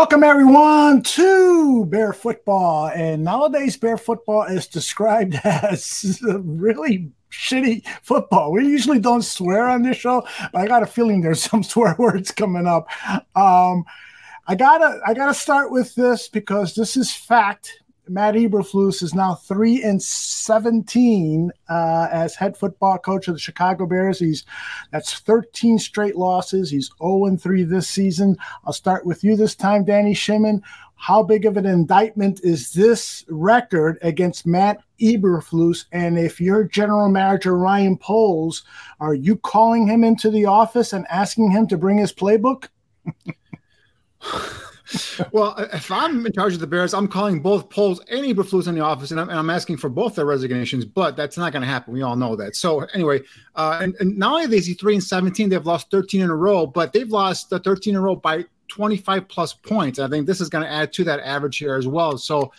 Welcome everyone to Bear Football. And nowadays, Bear Football is described as really shitty football. We usually don't swear on this show, but I got a feeling there's some swear words coming up. Um, I gotta I gotta start with this because this is fact. Matt Eberflus is now three and seventeen uh, as head football coach of the Chicago Bears. He's that's thirteen straight losses. He's zero and three this season. I'll start with you this time, Danny Shimon. How big of an indictment is this record against Matt Eberflus? And if you're general manager Ryan Poles, are you calling him into the office and asking him to bring his playbook? well, if I'm in charge of the Bears, I'm calling both Poles and Eberflus in the office, and I'm, and I'm, asking for both their resignations. But that's not going to happen. We all know that. So anyway, uh, and, and not only is he three and seventeen, they've lost 13 in a row, but they've lost the 13 in a row by 25 plus points. I think this is going to add to that average here as well. So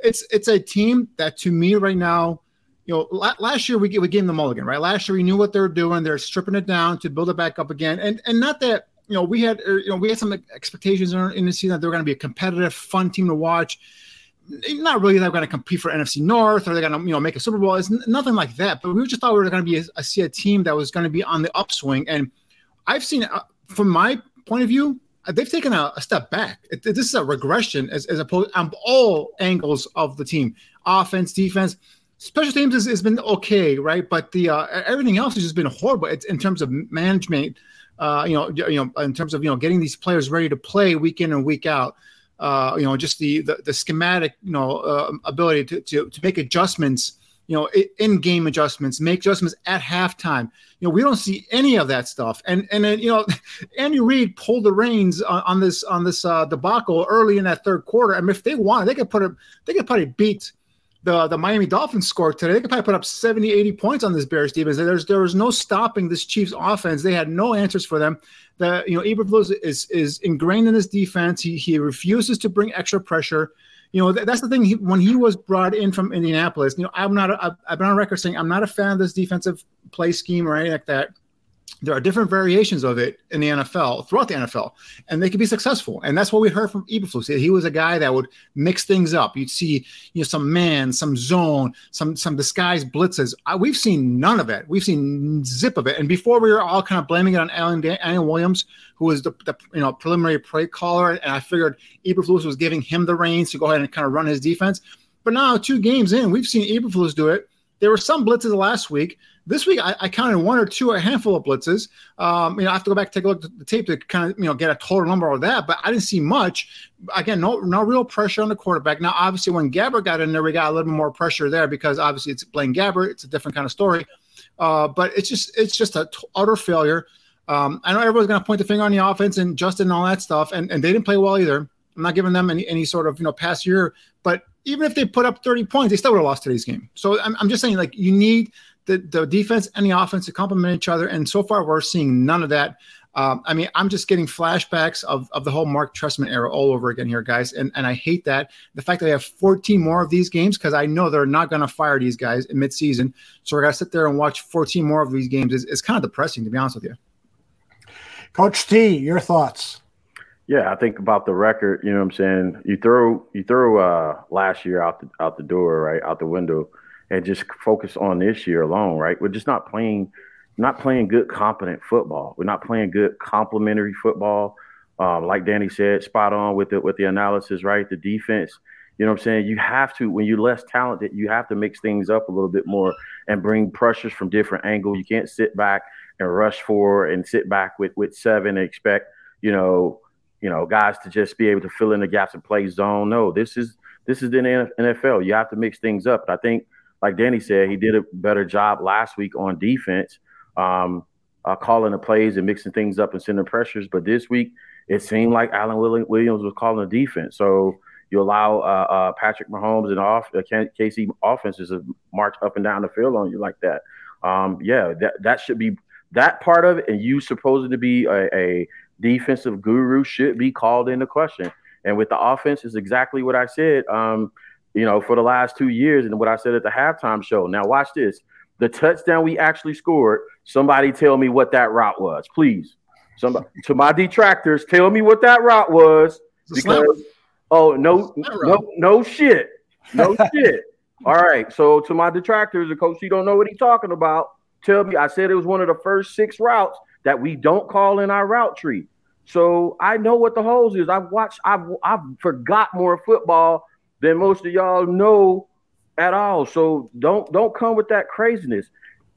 it's it's a team that to me right now. You know, last year we, we gave them the mulligan, right? Last year we knew what they were doing. They're stripping it down to build it back up again, and and not that you know, we had er, you know we had some expectations in the season that they were going to be a competitive, fun team to watch. Not really they're going to compete for NFC North or they're going to you know make a Super Bowl. It's nothing like that. But we just thought we were going to be a, a, see a team that was going to be on the upswing. And I've seen uh, from my point of view, uh, they've taken a, a step back. It, this is a regression as, as opposed on all angles of the team, offense, defense. Special teams has, has been okay, right? But the uh, everything else has just been horrible it's, in terms of management uh, you know, you know, in terms of you know getting these players ready to play week in and week out. Uh, you know, just the the, the schematic, you know, uh, ability to, to to make adjustments. You know, in game adjustments, make adjustments at halftime. You know, we don't see any of that stuff. And and then you know, Andy Reid pulled the reins on, on this on this uh, debacle early in that third quarter. I mean, if they wanted, they could put a they could probably beat the the Miami Dolphins scored today, they could probably put up 70, 80 points on this Bears defense. There's there was no stopping this Chiefs offense. They had no answers for them. The you know Eberflus is is ingrained in this defense. He he refuses to bring extra pressure. You know that, that's the thing. He, when he was brought in from Indianapolis, you know I'm not. A, I've been on record saying I'm not a fan of this defensive play scheme or anything like that there are different variations of it in the NFL throughout the NFL, and they can be successful. And that's what we heard from Eberflus. He was a guy that would mix things up. You'd see, you know, some man, some zone, some some disguised blitzes. I, we've seen none of it. We've seen zip of it. And before we were all kind of blaming it on Alan, Alan Williams, who was the, the you know preliminary play caller, and I figured Eberflus was giving him the reins to go ahead and kind of run his defense. But now, two games in, we've seen Eberflus do it. There were some blitzes last week. This week, I, I, counted one or two, a handful of blitzes. Um, you know, I have to go back take a look at the tape to kind of you know get a total number of that, but I didn't see much. Again, no no real pressure on the quarterback. Now, obviously, when Gabbert got in there, we got a little bit more pressure there because obviously it's Blaine Gabbert. It's a different kind of story, uh, but it's just it's just a t- utter failure. Um, I know everyone's going to point the finger on the offense and Justin and all that stuff, and, and they didn't play well either. I'm not giving them any, any sort of you know past year, but even if they put up 30 points, they still would have lost today's game. So I'm, I'm just saying, like, you need the, the defense and the offense to complement each other. And so far, we're seeing none of that. Um, I mean, I'm just getting flashbacks of, of the whole Mark Trestman era all over again here, guys. And, and I hate that. The fact that they have 14 more of these games, because I know they're not going to fire these guys in midseason. So we're going to sit there and watch 14 more of these games is, is kind of depressing, to be honest with you. Coach T, your thoughts? Yeah, I think about the record. You know what I'm saying? You throw you throw uh, last year out the out the door, right out the window, and just focus on this year alone, right? We're just not playing, not playing good, competent football. We're not playing good, complementary football. Um, like Danny said, spot on with the with the analysis, right? The defense. You know what I'm saying? You have to when you're less talented, you have to mix things up a little bit more and bring pressures from different angles. You can't sit back and rush for and sit back with with seven and expect you know you know, guys to just be able to fill in the gaps and play zone. No, this is this is the NFL. You have to mix things up. I think, like Danny said, he did a better job last week on defense, um, uh, calling the plays and mixing things up and sending pressures. But this week, it seemed like Alan Williams was calling the defense. So you allow uh, uh, Patrick Mahomes and off uh, KC offenses to march up and down the field on you like that. Um, yeah, that that should be that part of it. And you supposed to be a, a defensive guru should be called into question. And with the offense, is exactly what I said. Um, you know, for the last two years, and what I said at the halftime show. Now, watch this: the touchdown we actually scored. Somebody tell me what that route was, please. Somebody to my detractors, tell me what that route was. because oh no no no shit no shit. All right, so to my detractors, the coach, you don't know what he's talking about. Tell me, I said it was one of the first six routes that we don't call in our route tree. So I know what the holes is. I've watched. I've I've forgot more football than most of y'all know at all. So don't don't come with that craziness.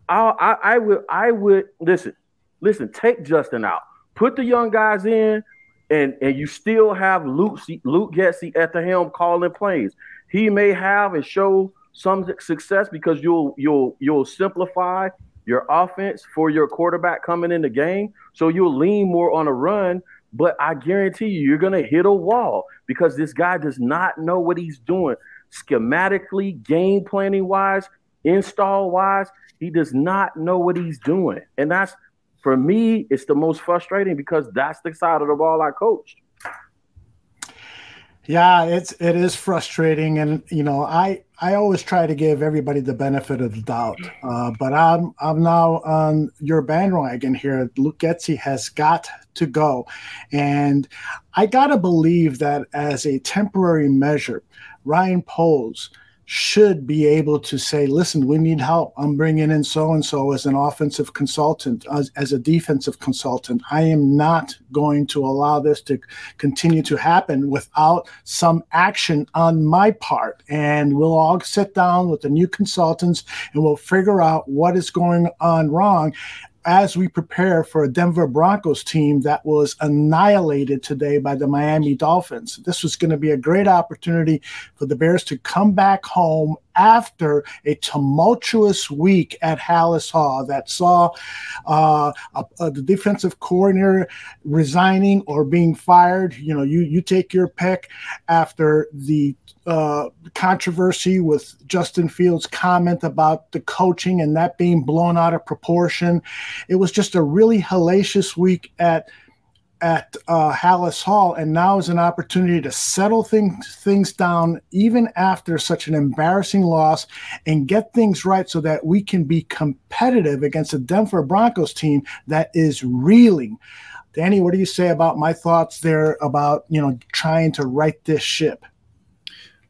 I I, I would I would listen listen. Take Justin out. Put the young guys in, and and you still have Luke Luke Getsy at the helm calling plays. He may have and show some success because you'll you'll you'll simplify your offense for your quarterback coming in the game. So you'll lean more on a run, but I guarantee you, you're going to hit a wall because this guy does not know what he's doing schematically, game planning wise, install wise. He does not know what he's doing. And that's, for me, it's the most frustrating because that's the side of the ball I coached. Yeah, it's it is frustrating, and you know, I I always try to give everybody the benefit of the doubt, uh, but I'm I'm now on your bandwagon here. Luke Getsy has got to go, and I gotta believe that as a temporary measure, Ryan Poles should be able to say, listen, we need help. I'm bringing in so and so as an offensive consultant, as, as, a defensive consultant. I am not going to allow this to continue to happen without some action on my part. And we'll all sit down with the new consultants and we'll figure out what is going on wrong as we prepare for a Denver Broncos team that was annihilated today by the Miami Dolphins. This was going to be a great opportunity for the Bears to come back home after a tumultuous week at Halas Hall that saw uh, the defensive coordinator resigning or being fired. You know, you you take your pick after the uh, controversy with Justin Fields' comment about the coaching and that being blown out of proportion. It was just a really hellacious week at at uh, Halas Hall, and now is an opportunity to settle things things down even after such an embarrassing loss and get things right so that we can be competitive against a Denver Broncos team that is reeling. Danny, what do you say about my thoughts there about you know trying to right this ship?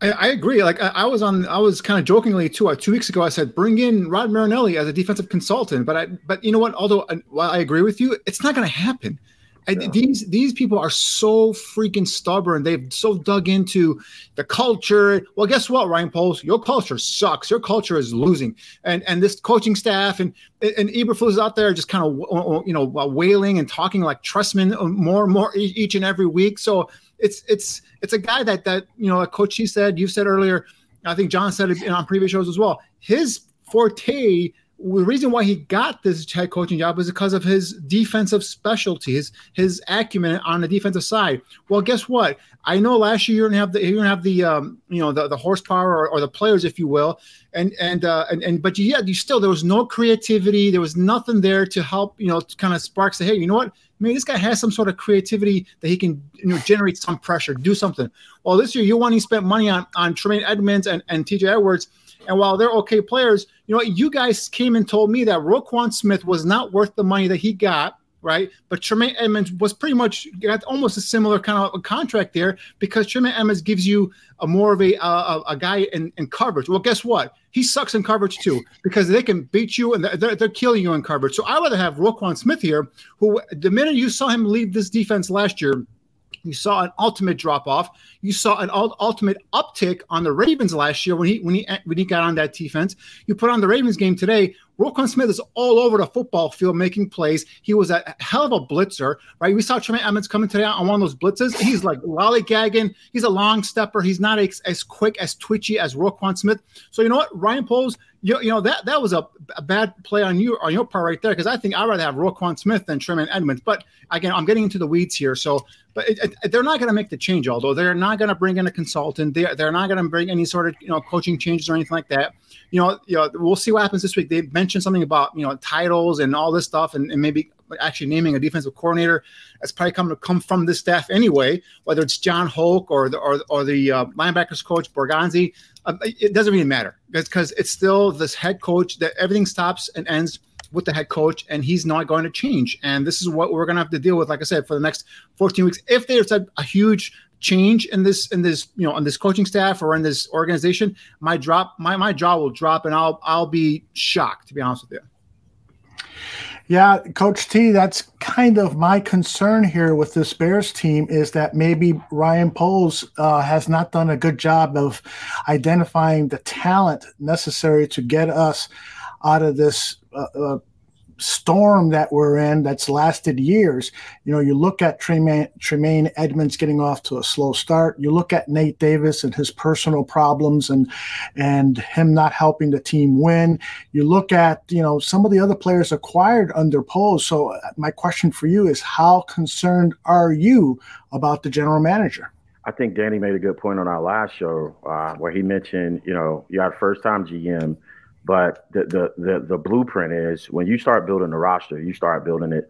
I, I agree. Like I, I, was on, I was kind of jokingly too. Uh, two weeks ago, I said bring in Rod Marinelli as a defensive consultant. But I, but you know what? Although uh, while I agree with you, it's not going to happen. I, these these people are so freaking stubborn. They've so dug into the culture. Well, guess what, Ryan Poles? Your culture sucks. Your culture is losing, and and this coaching staff and and Eberflus is out there just kind of you know wailing and talking like Trestman more and more each and every week. So it's it's it's a guy that that you know, a coach said, you said earlier. I think John said it on previous shows as well. His forte the reason why he got this head coaching job was because of his defensive specialty, his acumen on the defensive side. Well, guess what? I know last year you didn't have the you didn't have the um, you know the, the horsepower or, or the players, if you will, and and uh, and, and but yeah, you still there was no creativity. There was nothing there to help you know kind of spark say, hey, you know what? I mean, this guy has some sort of creativity that he can you know generate some pressure, do something. Well, this year you want to spend money on on Tremaine Edmunds and and T.J. Edwards and while they're okay players, you know what? You guys came and told me that Roquan Smith was not worth the money that he got right? But Tremaine Edmunds was pretty much got almost a similar kind of a contract there because Tremaine Edmunds gives you a more of a a, a guy in, in coverage. Well, guess what? He sucks in coverage too because they can beat you and they're, they're killing you in coverage. So I rather have Roquan Smith here, who the minute you saw him leave this defense last year you saw an ultimate drop off. You saw an ultimate uptick on the Ravens last year when he when he when he got on that defense. You put on the Ravens game today. Roquan Smith is all over the football field making plays. He was a hell of a blitzer, right? We saw Tremaine Edmunds coming today on one of those blitzes. He's like lollygagging. He's a long stepper. He's not as, as quick, as twitchy as Roquan Smith. So you know what, Ryan Poles, you, you know that that was a, a bad play on you on your part right there because I think I'd rather have Roquan Smith than Tremaine Edmunds. But again, I'm getting into the weeds here, so but it, it, they're not going to make the change. Although they're not going to bring in a consultant, they they're not going to bring any sort of you know coaching changes or anything like that. You know, you know, we'll see what happens this week. They mentioned something about you know titles and all this stuff, and, and maybe actually naming a defensive coordinator. That's probably coming to come from this staff anyway, whether it's Jon Hoke or the or, or the uh, linebackers coach Borgonzi. Uh, it doesn't really matter because it's still this head coach that everything stops and ends with the head coach, and he's not going to change. And this is what we're going to have to deal with, like I said, for the next 14 weeks. If there's a, a huge change in this in this you know on this coaching staff or in this organization, my drop my my jaw will drop and I'll I'll be shocked to be honest with you. Yeah, Coach T, that's kind of my concern here with this Bears team is that maybe Ryan Poles uh, has not done a good job of identifying the talent necessary to get us out of this uh, uh, storm that we're in that's lasted years. You know, you look at Tremaine, Tremaine Edmunds getting off to a slow start. You look at Nate Davis and his personal problems and and him not helping the team win. You look at you know some of the other players acquired under Poles. So uh, my question for you is, how concerned are you about the general manager? I think Danny made a good point on our last show uh, where he mentioned, you know, you had first time GM but the, the, the the blueprint is when you start building the roster, you start building it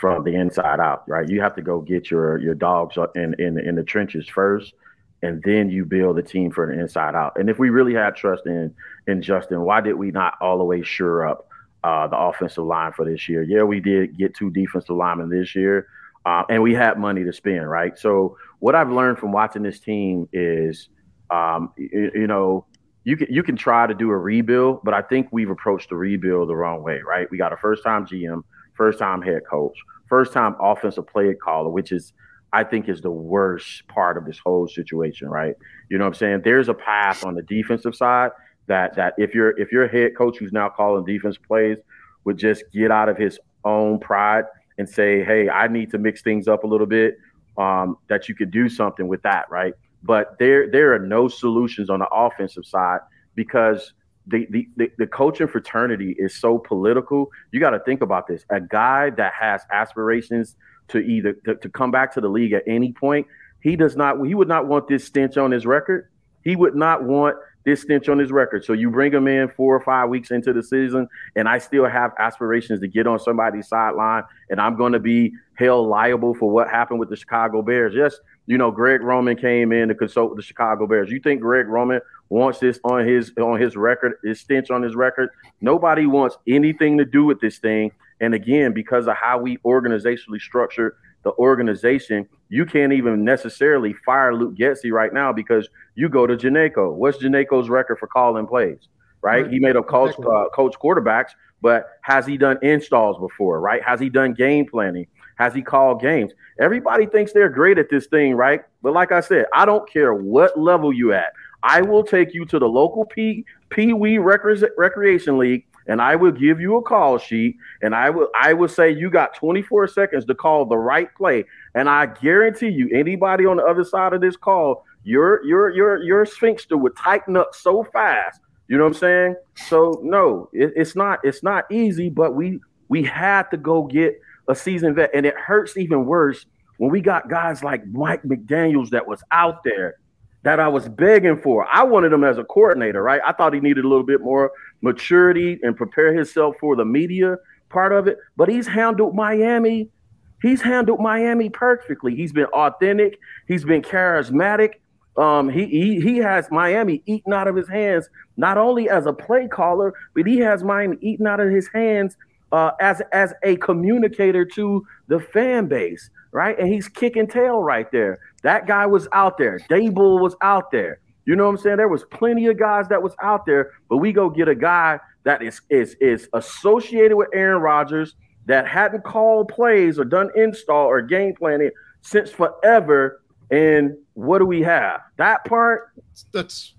from the inside out, right? You have to go get your your dogs in in in the trenches first, and then you build the team from the inside out. And if we really had trust in in Justin, why did we not all the way sure up uh, the offensive line for this year? Yeah, we did get two defensive linemen this year, uh, and we had money to spend, right? So what I've learned from watching this team is, um, you, you know you can you can try to do a rebuild, but I think we've approached the rebuild the wrong way, right? We got a first time GM, first time head coach, first time offensive play caller, which is I think is the worst part of this whole situation, right? You know what I'm saying? There's a path on the defensive side that that if you're if your head coach who's now calling defense plays would just get out of his own pride and say, hey, I need to mix things up a little bit, um, that you could do something with that, right? But there there are no solutions on the offensive side because the, the, the, the coaching fraternity is so political. You got to think about this. A guy that has aspirations to either to, to come back to the league at any point, he does not he would not want this stench on his record. He would not want this stench on his record. So you bring him in four or five weeks into the season, and I still have aspirations to get on somebody's sideline, and I'm going to be held liable for what happened with the Chicago Bears. Yes, you know, Greg Roman came in to consult with the Chicago Bears. You think Greg Roman wants this on his on his record, his stench on his record? Nobody wants anything to do with this thing. And again, because of how we organizationally structure the organization, you can't even necessarily fire Luke Getsy right now because you go to Janocko. What's Janocko's record for calling plays? Right? right. He made a coach uh, coach quarterbacks, but has he done installs before? Right? Has he done game planning? Has he called games? Everybody thinks they're great at this thing, right? But like I said, I don't care what level you at. I will take you to the local P Pee Wee Recreation League, and I will give you a call sheet, and I will I will say you got 24 seconds to call the right play, and I guarantee you, anybody on the other side of this call, your your your your sphincter would tighten up so fast. You know what I'm saying? So no, it, it's not it's not easy, but we we had to go get a seasoned vet. And it hurts even worse when we got guys like Mike McDaniels that was out there that I was begging for. I wanted him as a coordinator, right? I thought he needed a little bit more maturity and prepare himself for the media part of it. But he's handled Miami. He's handled Miami perfectly. He's been authentic. He's been charismatic. Um, he, he he has Miami eaten out of his hands, not only as a play caller, but he has Miami eaten out of his hands uh, as as a communicator to the fan base, right? And he's kicking tail right there. That guy was out there. Daboll was out there. You know what I'm saying? There was plenty of guys that was out there, but we go get a guy that is is is associated with Aaron Rodgers that hadn't called plays or done install or game planning since forever. And what do we have? That part. That's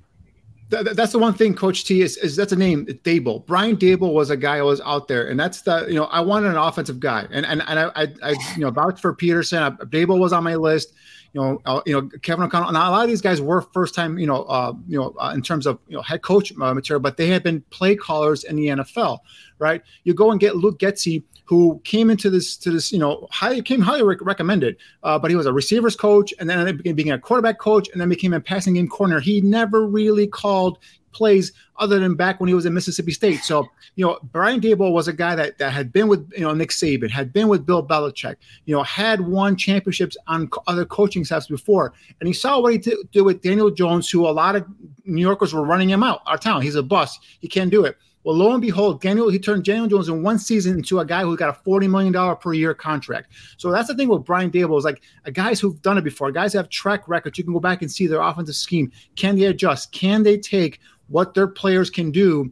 that's the one thing, Coach T is, is that's a name, Daboll Brian Daboll was a guy who was out there, and that's the you know I wanted an offensive guy, and and and I I, I you know vouched for Pederson. I, Daboll was on my list. You know, uh, you know Kevin O'Connell. Now a lot of these guys were first time, you know, uh, you know, uh, in terms of you know head coach uh, material, but they had been play callers in the NFL, right? You go and get Luke Getsy, who came into this to this, you know, highly came highly rec- recommended. Uh, but he was a receivers coach, and then became being a quarterback coach, and then became a passing game corner. He never really called plays other than back when he was at Mississippi State. So, you know, Brian Daboll was a guy that, that had been with, you know, Nick Saban, had been with Bill Belichick, you know, had won championships on other coaching staffs before. And he saw what he did with Daniel Jones, who a lot of New Yorkers were running him out, our town. He's a bust. He can't do it. Well, lo and behold, Daniel he turned Daniel Jones in one season into a guy who got a forty million dollar per year contract. So that's the thing with Brian Daboll is like uh, guys who've done it before, guys have track records. You can go back and see their offensive scheme. Can they adjust? Can they take what their players can do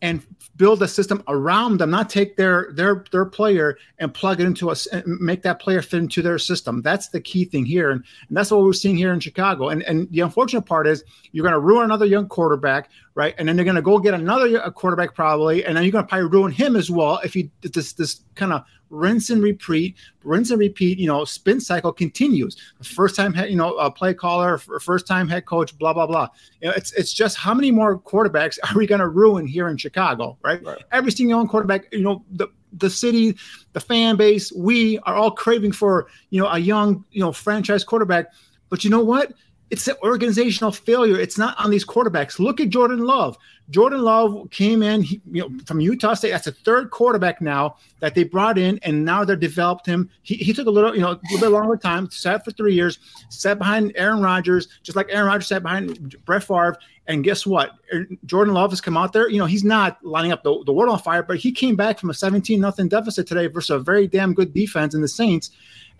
and build a system around them, not take their their their player and plug it into us and make that player fit into their system. That's the key thing here, and, and that's what we're seeing here in Chicago. And and the unfortunate part is you're going to ruin another young quarterback, right? And then they're going to go get another uh, quarterback probably, and then you're going to probably ruin him as well if you this this kind of rinse and repeat, rinse and repeat. You know, spin cycle continues. First time, you know, a play caller, first time head coach, blah blah blah. You know, it's it's just how many more quarterbacks are we going to ruin here in Chicago, right? right? Every single quarterback, you know, the the city, the fan base, we are all craving for you know a young you know franchise quarterback. But you know what? It's an organizational failure. It's not on these quarterbacks. Look at Jordan Love. Jordan Love came in, he, you know, from Utah State. That's the third quarterback now that they brought in, and now they're developed him. He, he took a little, you know, a little bit longer time. Sat for three years. Sat behind Aaron Rodgers, just like Aaron Rodgers sat behind Brett Favre. And guess what? Er, Jordan Love has come out there. You know, he's not lining up the, the world on fire, but he came back from a 17 nothing deficit today versus a very damn good defense in the Saints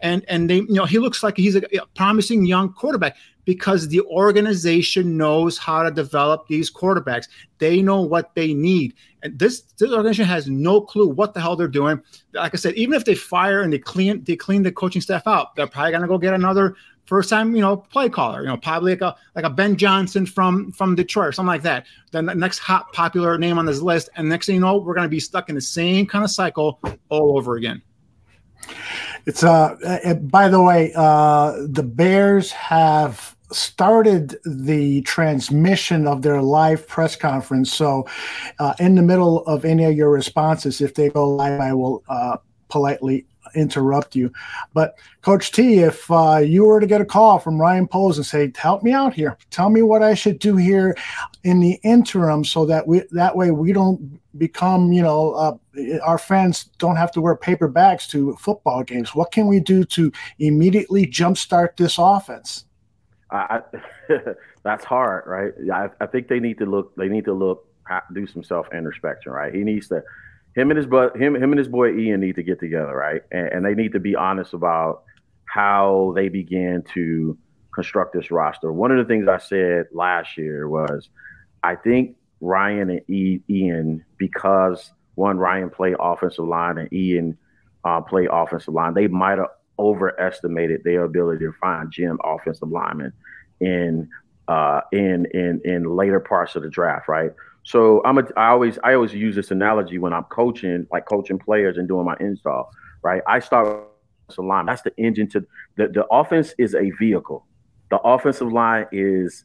and and they you know he looks like he's a, a promising young quarterback because the organization knows how to develop these quarterbacks. They know what they need. And this, this organization has no clue what the hell they're doing. Like I said, even if they fire and they clean they clean the coaching staff out, they're probably gonna go get another first time, you know, play caller, you know, probably like a like a Ben Johnson from from Detroit or something like that. Then the next hot popular name on this list, and next thing you know, we're gonna be stuck in the same kind of cycle all over again. It's uh, by the way, uh the Bears have started the transmission of their live press conference. So, uh, in the middle of any of your responses, if they go live, I will uh, politely interrupt you. But Coach T, if uh, you were to get a call from Ryan Poles and say, "Help me out here. Tell me what I should do here in the interim, so that we that way we don't become, you know, uh, our fans don't have to wear paper bags to football games. What can we do to immediately jumpstart this offense?" I, that's hard, right? I, I think they need to look. They need to look, do some self introspection, right? He needs to, him and his but him him and his boy Ian need to get together, right? And, and they need to be honest about how they began to construct this roster. One of the things I said last year was, I think Ryan and e, Ian, because one Ryan played offensive line and Ian uh, play offensive line, they might have overestimated their ability to find gym offensive linemen in uh, in in in later parts of the draft, right? So I'm a, I always I always use this analogy when I'm coaching, like coaching players and doing my install, right? I start with the line. That's the engine to the, the offense is a vehicle. The offensive line is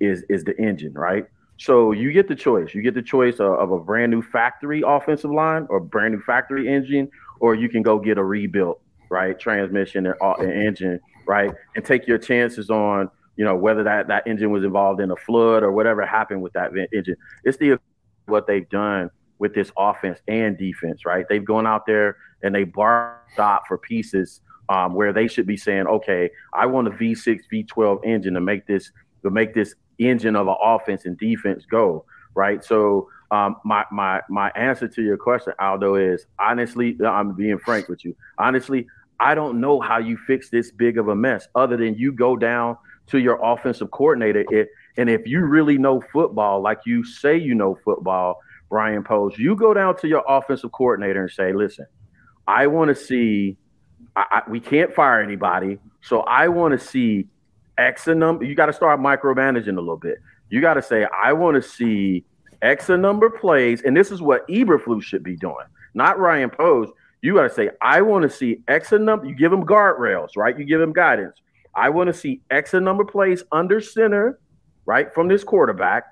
is is the engine, right? So you get the choice. You get the choice of, of a brand new factory offensive line or brand new factory engine, or you can go get a rebuilt right? Transmission and, uh, and engine, right? And take your chances on, you know, whether that that engine was involved in a flood or whatever happened with that engine. It's the what they've done with this offense and defense, right? They've gone out there and they bar stop for pieces um, where they should be saying, okay, I want a V6, V12 engine to make this to make this engine of an offense and defense go, right? So um, my my my answer to your question, Aldo, is honestly, I'm being frank with you. Honestly, I don't know how you fix this big of a mess, other than you go down to your offensive coordinator. It, and if you really know football, like you say you know football, Brian Poles, you go down to your offensive coordinator and say, "Listen, I want to see. I, I, we can't fire anybody, so I want to see X and number. You got to start micromanaging a little bit. You got to say, I want to see." X a number plays, and this is what Eberflus should be doing, not Ryan Poles. You got to say, I want to see X a number. You give him guardrails, right? You give him guidance. I want to see X number plays under center, right, from this quarterback.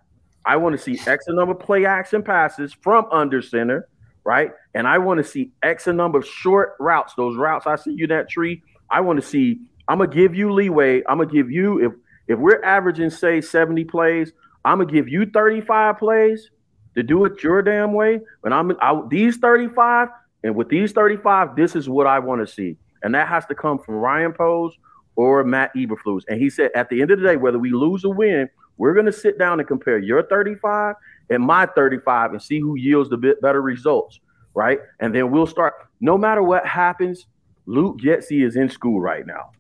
I want to see X number play action passes from under center, right? And I want to see X number of short routes. Those routes I see you that tree. I want to see. I'm gonna give you leeway. I'm gonna give you if if we're averaging say 70 plays, I'm gonna give you 35 plays to do it your damn way. And I'm these 35, and with these 35, this is what I want to see. And that has to come from Ryan Poles or Matt Eberflus. And he said, at the end of the day, whether we lose or win, we're going to sit down and compare your 35 and my 35 and see who yields the bit better results, right? And then we'll start. No matter what happens, Luke Getsy is in school right now,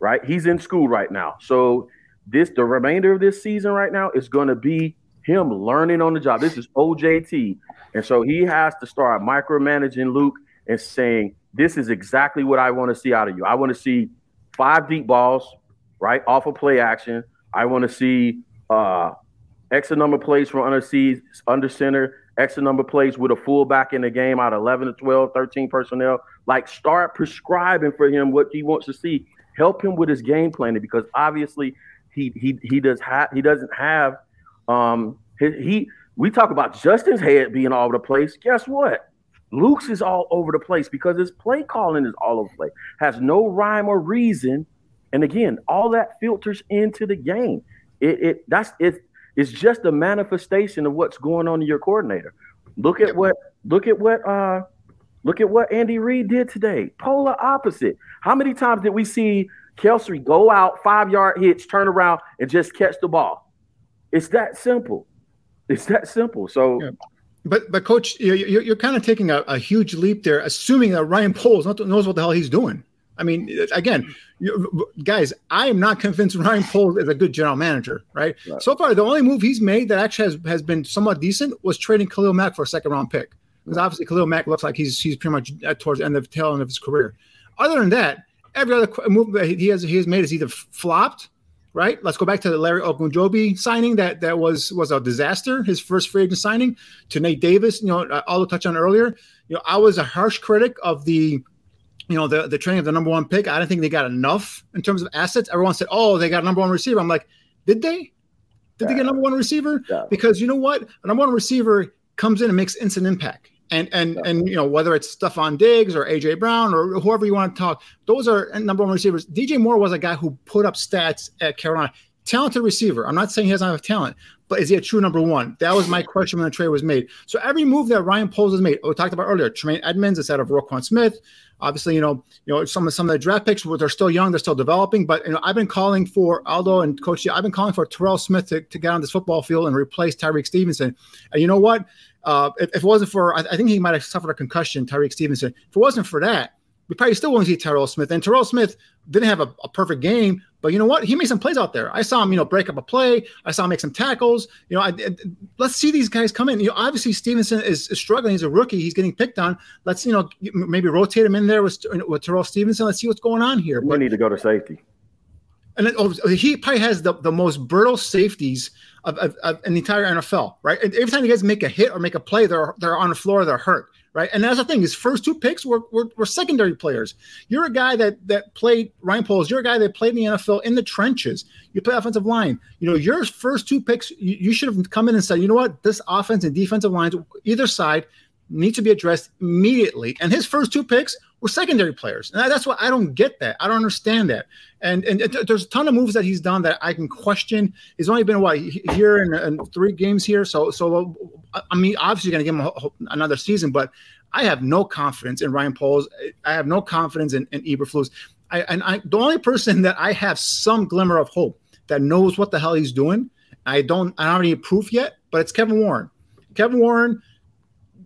right? He's in school right now. So this the remainder of this season right now is going to be him learning on the job. This is OJT. And so he has to start micromanaging Luke and saying, This is exactly what I want to see out of you. I want to see five deep balls, right, off of play action. I want to see uh, X number of plays from under, C, under center, X number of plays with a fullback in the game out of 11 to 12, 13 personnel. Like, start prescribing for him what he wants to see. Help him with his game planning because obviously he he he does have he doesn't have um he we talk about Justin's head being all over the place. Guess what? Luke's is all over the place because his play calling is all over the place. Has no rhyme or reason. And again, all that filters into the game. It, it that's it. It's just a manifestation of what's going on in your coordinator. Look at what look at what uh look at what Andy Reid did today. Polar opposite. How many times did we see Kelce go out five yard hits, turn around, and just catch the ball? It's that simple. It's that simple. So. Yeah. But but coach, you're, you're kind of taking a, a, huge leap there, assuming that Ryan Poles knows what the hell he's doing. I mean, again, you, guys, I am not convinced Ryan Poles is a good general manager, right? right? So far, the only move he's made that actually has, has been somewhat decent was trading Khalil Mack for a second round pick. Because obviously, Khalil Mack looks like he's he's pretty much towards the end of the tail end of his career. Other than that, every other move that he has he has made is either flopped right? Let's go back to the Larry Ogunjobi signing that that was was a disaster. His first free agent signing to Nate Davis. You know, uh, I'll touch on earlier. You know, I was a harsh critic of the, you know, the the training of the number one pick. I don't think they got enough in terms of assets. Everyone said, "Oh, they got a number one receiver." I'm like, did they? Did yeah. they get a number one receiver? Yeah. Because you know what, a number one receiver comes in and makes instant impact. And and yeah. and you know whether it's Stefon Diggs or AJ Brown or whoever you want to talk, those are uh, number one receivers. DJ Moore was a guy who put up stats at Carolina. Talented receiver. I'm not saying he doesn't have talent, but is he a true number one? That was my question when the trade was made. So every move that Ryan Poles has made, oh, we talked about earlier, Tremaine Edmunds instead of Roquan Smith. Obviously, you know, you know some of some of the draft picks, they're still young, they're still developing. But you know, I've been calling for Aldo and Coach. I've been calling for Terrell Smith to, to get on this football field and replace Tyrique Stevenson. And you know what? Uh, if, if, it wasn't for, I, I, think he might have suffered a concussion, Tyrique Stevenson. If it wasn't for that, we probably still wouldn't see Terrell Smith. And Terrell Smith didn't have a, a, perfect game, but you know what? He made some plays out there. I saw him, you know, break up a play. I saw him make some tackles. You know, I, I, let's see these guys come in. You know, obviously Stevenson is, is, struggling. He's a rookie. He's getting picked on. Let's, you know, maybe rotate him in there with, with Terrell Stevenson. Let's see what's going on here. We but, need to go to safety. And then, oh, he probably has the, the most brittle safeties of, of, of an entire NFL, right? And every time you guys make a hit or make a play, they're they're on the floor, they're hurt, right? And that's the thing. His first two picks were, were, were secondary players. You're a guy that that played Ryan Poles. You're a guy that played in the NFL in the trenches. You play offensive line. You know your first two picks. You, you should have come in and said, you know what, this offense and defensive lines, either side, need to be addressed immediately. And his first two picks were secondary players, and that's why I don't get that. I don't understand that. And and there's a ton of moves that he's done that I can question. He's only been what here in, in three games here, so so uh, I mean, obviously going to give him a, another season, but I have no confidence in Ryan Poles. I have no confidence in, in Eberflus. I, and I, the only person that I have some glimmer of hope that knows what the hell he's doing, I don't, I don't have any proof yet, but it's Kevin Warren. Kevin Warren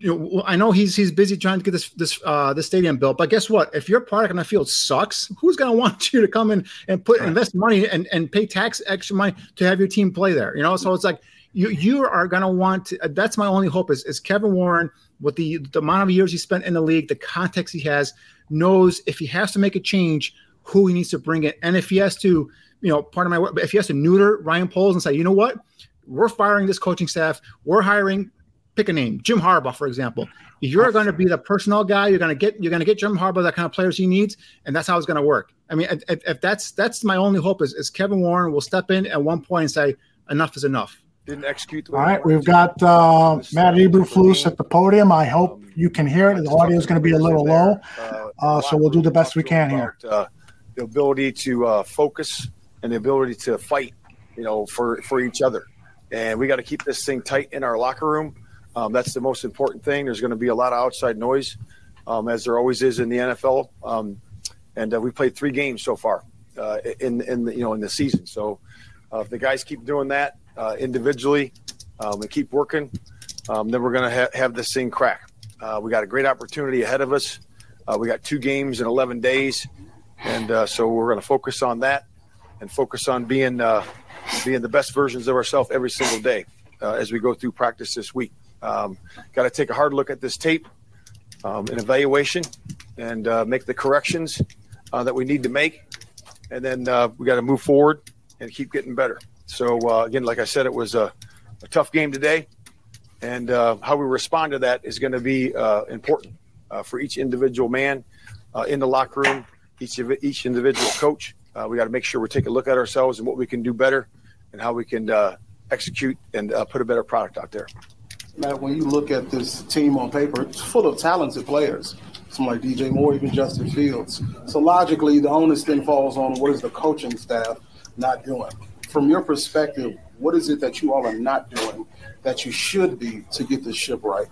you know, I know he's he's busy trying to get this this uh this stadium built, but guess what? If your product on the field sucks, who's gonna want you to come in and put invest money and, and pay tax extra money to have your team play there? You know, so it's like you you are gonna want to, uh, that's my only hope is is Kevin Warren with the the amount of years he spent in the league, the context he has, knows if he has to make a change, who he needs to bring in, and if he has to, you know, part of my work, if he has to neuter Ryan Poles and say, you know what, we're firing this coaching staff, we're hiring pick a name, Jim Harbaugh, for example. You're going to be the personnel guy. You're going to get you're going to get Jim Harbaugh that kind of players he needs, and that's how it's going to work. I mean, if, if, that's that's my only hope is, is Kevin Warren will step in at one point and say enough is enough. Didn't execute. All right, we've got uh, Matt Eberflus at the podium. I hope you can hear it. The audio is going to be a little low, uh, uh so we'll do the best we can here. Uh, the ability to uh, focus and the ability to fight, you know, for for each other, and we got to keep this thing tight in our locker room um, that's the most important thing. There's going to be a lot of outside noise, um, as there always is in the NFL. Um, and uh, we played three games so far uh, in in the, you know in the season. So uh, if the guys keep doing that, uh, individually um, and keep working, um, then we're going to ha- have this thing crack. Uh, we got a great opportunity ahead of us. Uh, we got two games in 11 days, and so we're going to focus on that and focus on being being the best versions of ourselves every single day as we go through practice this week. Um, got to take a hard look at this tape, um, an evaluation, and uh, make the corrections that we need to make, and then we got to move forward and keep getting better. So again, like I said, it was a, a tough game today and uh, how we respond to that is going to be uh, important uh, for each individual man uh, in the locker room, each each individual coach. Uh, we got to make sure we take a look at ourselves and what we can do better, and how we can uh, execute and put a better product out there. Matt, when you look at this team on paper, it's full of talented players. Someone like DJ Moore, even Justin Fields. So logically, the onus then falls on what is the coaching staff not doing. From your perspective, what is it that you all are not doing that you should be to get this ship right?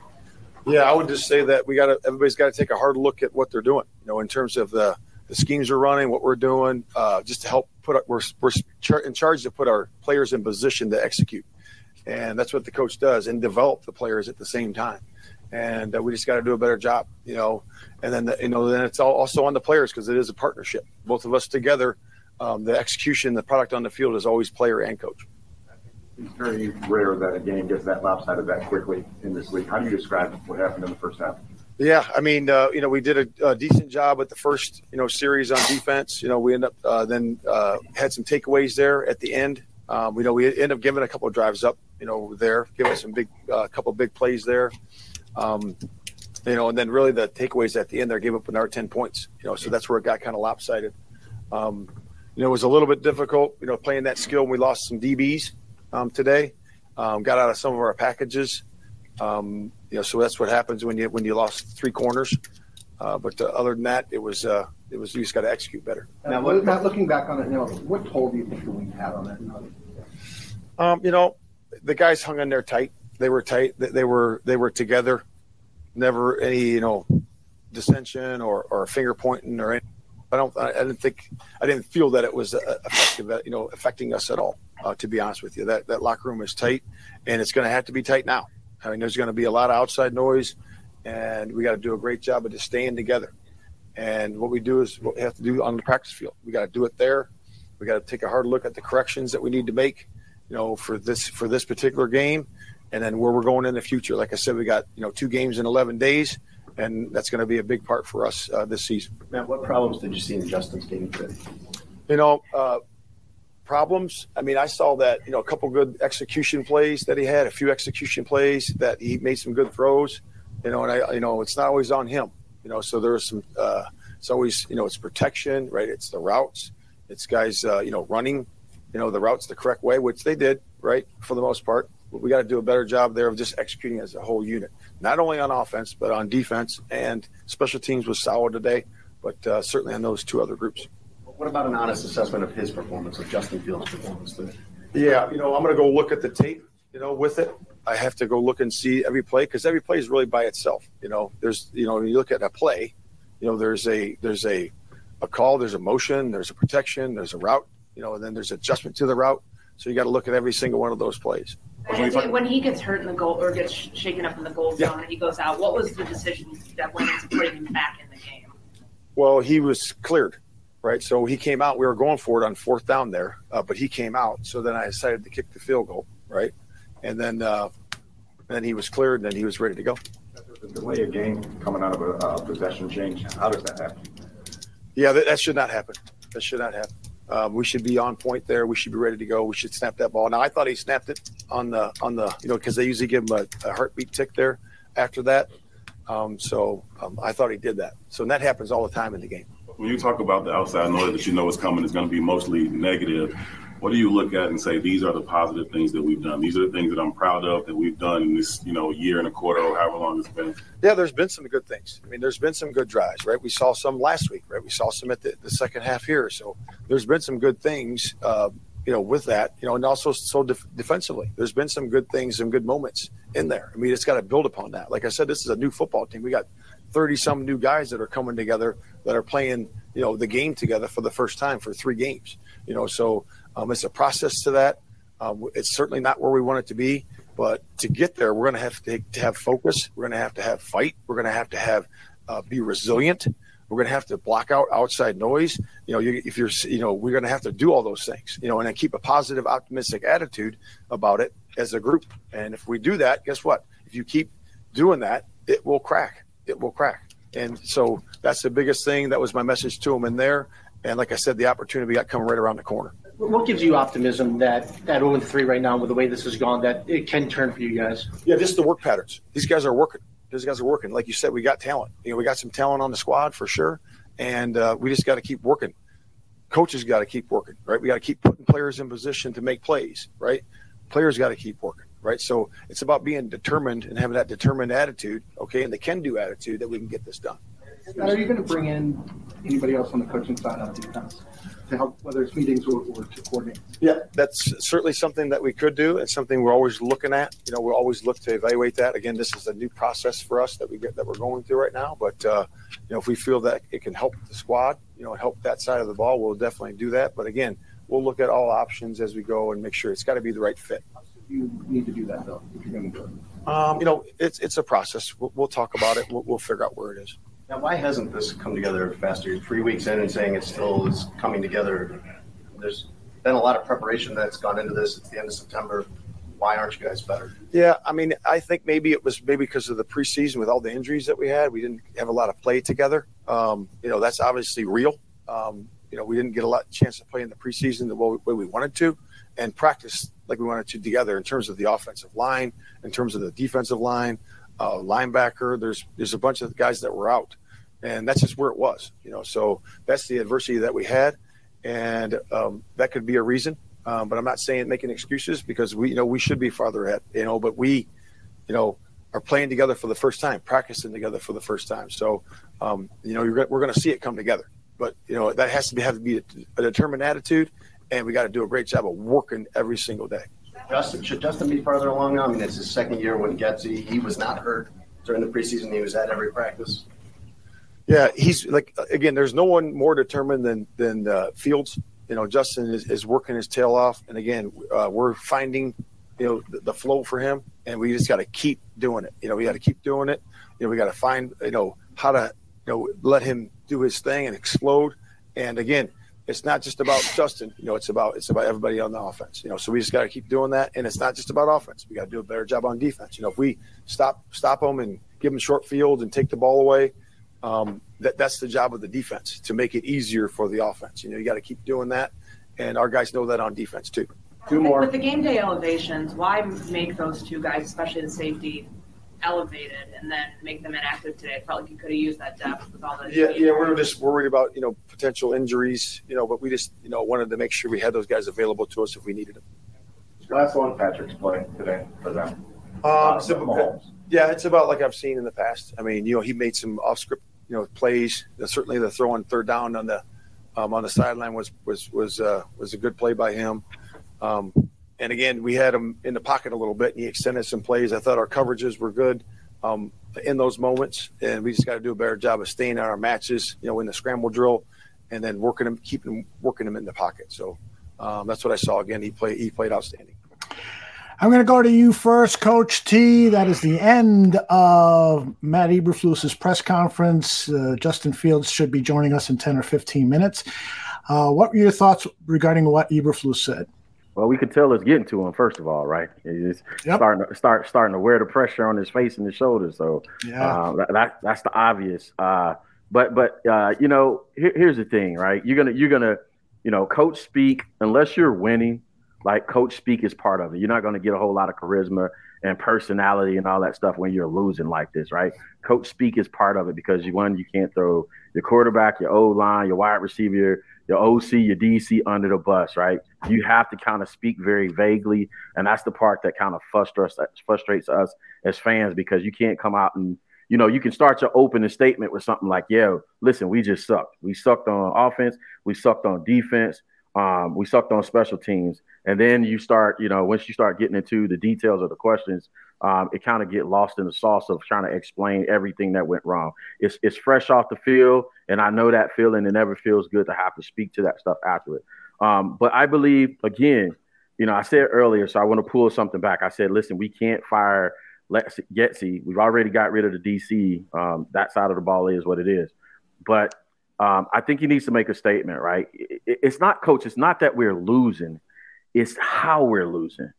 Yeah, I would just say that we got everybody's got to take a hard look at what they're doing. You know, in terms of the the schemes we're running, what we're doing, uh, just to help put we're we're in charge to put our players in position to execute, and that's what the coach does and develop the players at the same time. And uh, we just got to do a better job, you know. And then the, you know then it's all also on the players because it is a partnership. Both of us together, um, the execution, the product on the field is always player and coach it's very rare that a game gets that lopsided that quickly in this league. How do you describe what happened in the first half? Yeah, I mean, uh, you know, we did a, a, decent job with the first, you know, series on defense. You know, we end up uh, then uh, had some takeaways there at the end. Um, you know, we end up giving a couple of drives up, you know, there, giving some big, a uh, couple of big plays there. Um, you know, and then really the takeaways at the end there gave up another 10 points, you know, so that's where it got kind of lopsided. Um, you know, it was a little bit difficult, you know, playing that skill. We lost some DBs, um, today. Um, got out of some of our packages. Um, you know, so that's what happens when you when you lost three corners. Uh, but uh, other than that, it was uh, it was you just got to execute better. Now, what, looking back on it, know, what toll do you think the Wings had on that? Um, you know, the guys hung in there tight. They were tight. They were they were together. Never any you know dissension or, or finger pointing or anything. I don't. I didn't think. I didn't feel that it was uh, effective. You know, affecting us at all. Uh, to be honest with you, that that locker room is tight, and it's going to have to be tight now. I mean, there's going to be a lot of outside noise, and we got to do a great job of just staying together. And what we do is we have to do on the practice field. We got to do it there. We got to take a hard look at the corrections that we need to make, you know, for this for this particular game, and then where we're going in the future. Like I said, we got you know two games in 11 days and that's going to be a big part for us uh, this season. Matt, what problems did you see in Justin's game today? You know, uh, problems. I mean, I saw that you know a couple good execution plays that he had, a few execution plays that he made some good throws. You know, and I, you know, it's not always on him. You know, so there's some. Uh, it's always, you know, it's protection, right? It's the routes. It's guys, uh, you know, running, you know, the routes the correct way, which they did, right, for the most part. But we got to do a better job there of just executing as a whole unit not only on offense but on defense. And special teams was solid today, but uh, certainly on those two other groups. What about an honest assessment of his performance, of Justin Fields' performance today? Yeah, you know, I'm going to go look at the tape. You know, with it, I have to go look and see every play because every play is really by itself. You know, there's, you know, when you look at a play, you know, there's a there's a a call, there's a motion, there's a protection, there's a route, you know, and then there's adjustment to the route. So you got to look at every single one of those plays. When he gets hurt in the goal or gets shaken up in the goal zone yeah. and he goes out, what was the decision that went into putting him back in the game? Well, he was cleared, right? So he came out. We were going for it on fourth down there, uh, but he came out. So then I decided to kick the field goal, right? And then uh, then he was cleared, and then he was ready to go. The delay a game coming out of a uh, possession change. How does that happen? Yeah, that, that should not happen. That should not happen. Um, we should be on point there. We should be ready to go. We should snap that ball. Now I thought he snapped it on the on the you know because they usually give him a, a, heartbeat tick there after that. Um, so um, I thought he did that. So that happens all the time in the game. When you talk about the outside noise that you know is coming is going to be mostly negative, what do you look at and say these are the positive things that we've done? These are the things that I'm proud of that we've done in this, you know, year and a quarter or however long it's been. Yeah, there's been some good things. I mean, there's been some good drives, right? We saw some last week, right? We saw some at the, the second half here. So there's been some good things, uh, you know, with that, you know, and also so def- defensively, there's been some good things, some good moments in there. I mean, it's got to build upon that. Like I said, this is a new football team. We got 30 some new guys that are coming together that are playing, you know, the game together for the first time for three games, you know, so um, it's a process to that. Um, it's certainly not where we want it to be, but to get there, we're going to have to, have focus. We're going to have to have fight. We're going to have to have uh, be resilient. We're going to have to block out outside noise. You know, you, if you're, you know, we're going to have to do all those things. You know, and then keep a positive, optimistic attitude about it as a group. And if we do that, guess what? If you keep doing that, it will crack. It will crack. And so that's the biggest thing. That was my message to them in there. And like I said, the opportunity got coming right around the corner. What gives you optimism that that 0 3 right now, with the way this has gone, that it can turn for you guys? Yeah, just the work patterns. These guys are working. These guys are working. Like you said, we got talent. You know, we got some talent on the squad for sure, and uh, we just got to keep working. Coaches got to keep working, right? We got to keep putting players in position to make plays, right? Players got to keep working, right? So it's about being determined and having that determined attitude, okay, and the can-do attitude that we can get this done. Now, are you going to bring in anybody else on the coaching side on defense to help, whether it's meetings or, or to coordinate? Yeah, that's certainly something that we could do. It's something we're always looking at. You know, we always look to evaluate that. Again, this is a new process for us that we get that we're going through right now. But uh, you know, if we feel that it can help the squad, you know, help that side of the ball, we'll definitely do that. But again, we'll look at all options as we go and make sure it's got to be the right fit. You need to do that though if you're going to do it. Um, you know, it's it's a process. We'll, we'll talk about it. We'll, we'll figure out where it is. Now, why hasn't this come together faster? Three weeks in and saying it still is coming together. There's been a lot of preparation that's gone into this. It's the end of September. Why aren't you guys better? Yeah, I mean, I think maybe it was maybe because of the preseason with all the injuries that we had. We didn't have a lot of play together. Um, you know, that's obviously real. Um, you know, we didn't get a lot chance to play in the preseason the way we wanted to, and practice like we wanted to together in terms of the offensive line, in terms of the defensive line, uh, linebacker. There's there's a bunch of guys that were out, and that's just where it was. You know, so that's the adversity that we had, and um, that could be a reason. Um, but I'm not saying making excuses because we you know we should be farther ahead. You know, but we, you know, are playing together for the first time, practicing together for the first time. So, um, you know, we're going to see it come together. But you know, that has to be have to be a, a determined attitude, and we got to do a great job of working every single day. Justin, should Justin be farther along now? I mean, it's his second year when Getsy. He was not hurt during the preseason. He was at every practice. Yeah, he's like again. There's no one more determined than than uh, Fields. You know, Justin is, is working his tail off, and again, uh, we're finding you know the, the flow for him, and we just got to keep doing it. You know, we got to keep doing it. You know, we got to find you know how to you know let him do his thing and explode. And again, it's not just about Justin. You know, it's about it's about everybody on the offense. You know, so we just got to keep doing that. And it's not just about offense. We got to do a better job on defense. You know, if we stop stop them and give them short field and take the ball away, um, that that's the job of the defense to make it easier for the offense. You know, you got to keep doing that, and our guys know that on defense too. Two more. With the game day elevations, why make those two guys, especially the safety, elevated and then make them inactive today? It felt like you could have used that depth with all the. Yeah, yeah, we were just worried about you know potential injuries, you know, but we just you know wanted to make sure we had those guys available to us if we needed them. Last one, Patrick's play today for them. Um, Uh, so- yeah, it's about like I've seen in the past. I mean, you know, he made some off script, you know, plays. Uh, Certainly, the throw on third down on the um, on the sideline was was was uh, was a good play by him. Um, and again, we had him in the pocket a little bit, and he extended some plays. I thought our coverages were good um, in those moments, and we just got to do a better job of staying on our matches, you know, in the scramble drill, and then working him, keeping working him in the pocket. So um, that's what I saw. Again, he played he played outstanding. I'm going to go to you first, Coach T. That is the end of Matt Eberflus's press conference. Uh, Justin Fields should be joining us in 10 or 15 minutes. Uh, what were your thoughts regarding what Eberflus said? Well, we could tell it's getting to him first of all, right? He's Yep. starting to start starting to wear the pressure on his face and his shoulders. So Yeah. uh, that, that that's the obvious. Uh, but but uh, you know, here, here's the thing, right? You're gonna you're gonna you know, coach speak unless you're winning. Like coach speak is part of it. You're not gonna get a whole lot of charisma and personality and all that stuff when you're losing like this, right? Coach speak is part of it because you one you can't throw your quarterback, your O line, your wide receiver, your OC, your DC under the bus, right? You have to kind of speak very vaguely, and that's the part that kind of frustrates frustrates us as fans because you can't come out and you know you can start your opening statement with something like, "Yeah, listen, we just sucked. We sucked on offense. We sucked on defense. Um, we sucked on special teams." And then you start, you know, once you start getting into the details of the questions, um, it kind of get lost in the sauce of trying to explain everything that went wrong. It's it's fresh off the field, and I know that feeling. It never feels good to have to speak to that stuff after it. Um, but I believe again, you know, I said earlier, so I want to pull something back. I said, listen, we can't fire Getsy. We've already got rid of the DC. Um, that side of the ball is what it is. But um, I think he needs to make a statement, right? It, it's not, coach. It's not that we're losing; it's how we're losing,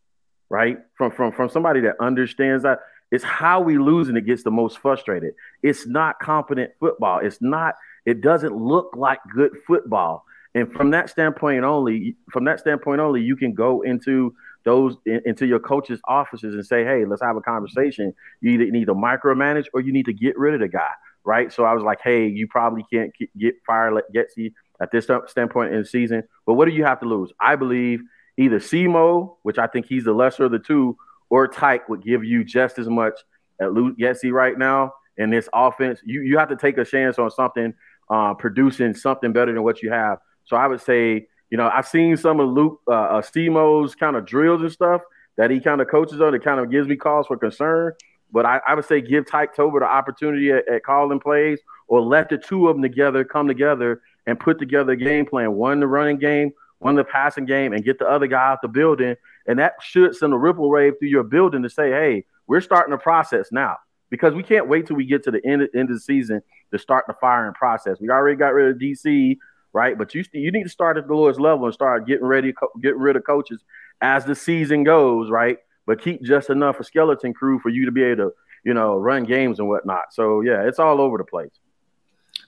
right? From from from somebody that understands that. It's how we lose and it gets the most frustrated. It's not competent football. It's not. It doesn't look like good football. And from that standpoint only, from that standpoint only, you can go into those into your coach's offices and say, "Hey, let's have a conversation. You either need to micromanage or you need to get rid of the guy." Right. So I was like, "Hey, you probably can't get fired at Getsy at this standpoint in the season, but what do you have to lose?" I believe either Semo, which I think he's the lesser of the two, or Tyke would give you just as much at Getsy right now in this offense. You you have to take a chance on something, uh, producing something better than what you have. So I would say, you know, I've seen some of Luke uh, uh Stemo's kind of drills and stuff that he kind of coaches on. It kind of gives me cause for concern. But I, I would say give Tyke Tolbert the opportunity at, at, calling plays or let the two of them together come together and put together a game plan. One the running game, one the passing game, and get the other guy out the building. And that should send a ripple wave through your building to say, hey, we're starting the process now. Because we can't wait till we get to the end, end of the season to start the firing process. We already got rid of DC right? But you you need to start at the lowest level and start getting ready, getting rid of coaches as the season goes, right? But keep just enough a skeleton crew for you to be able to, you know, run games and whatnot. So yeah, it's all over the place.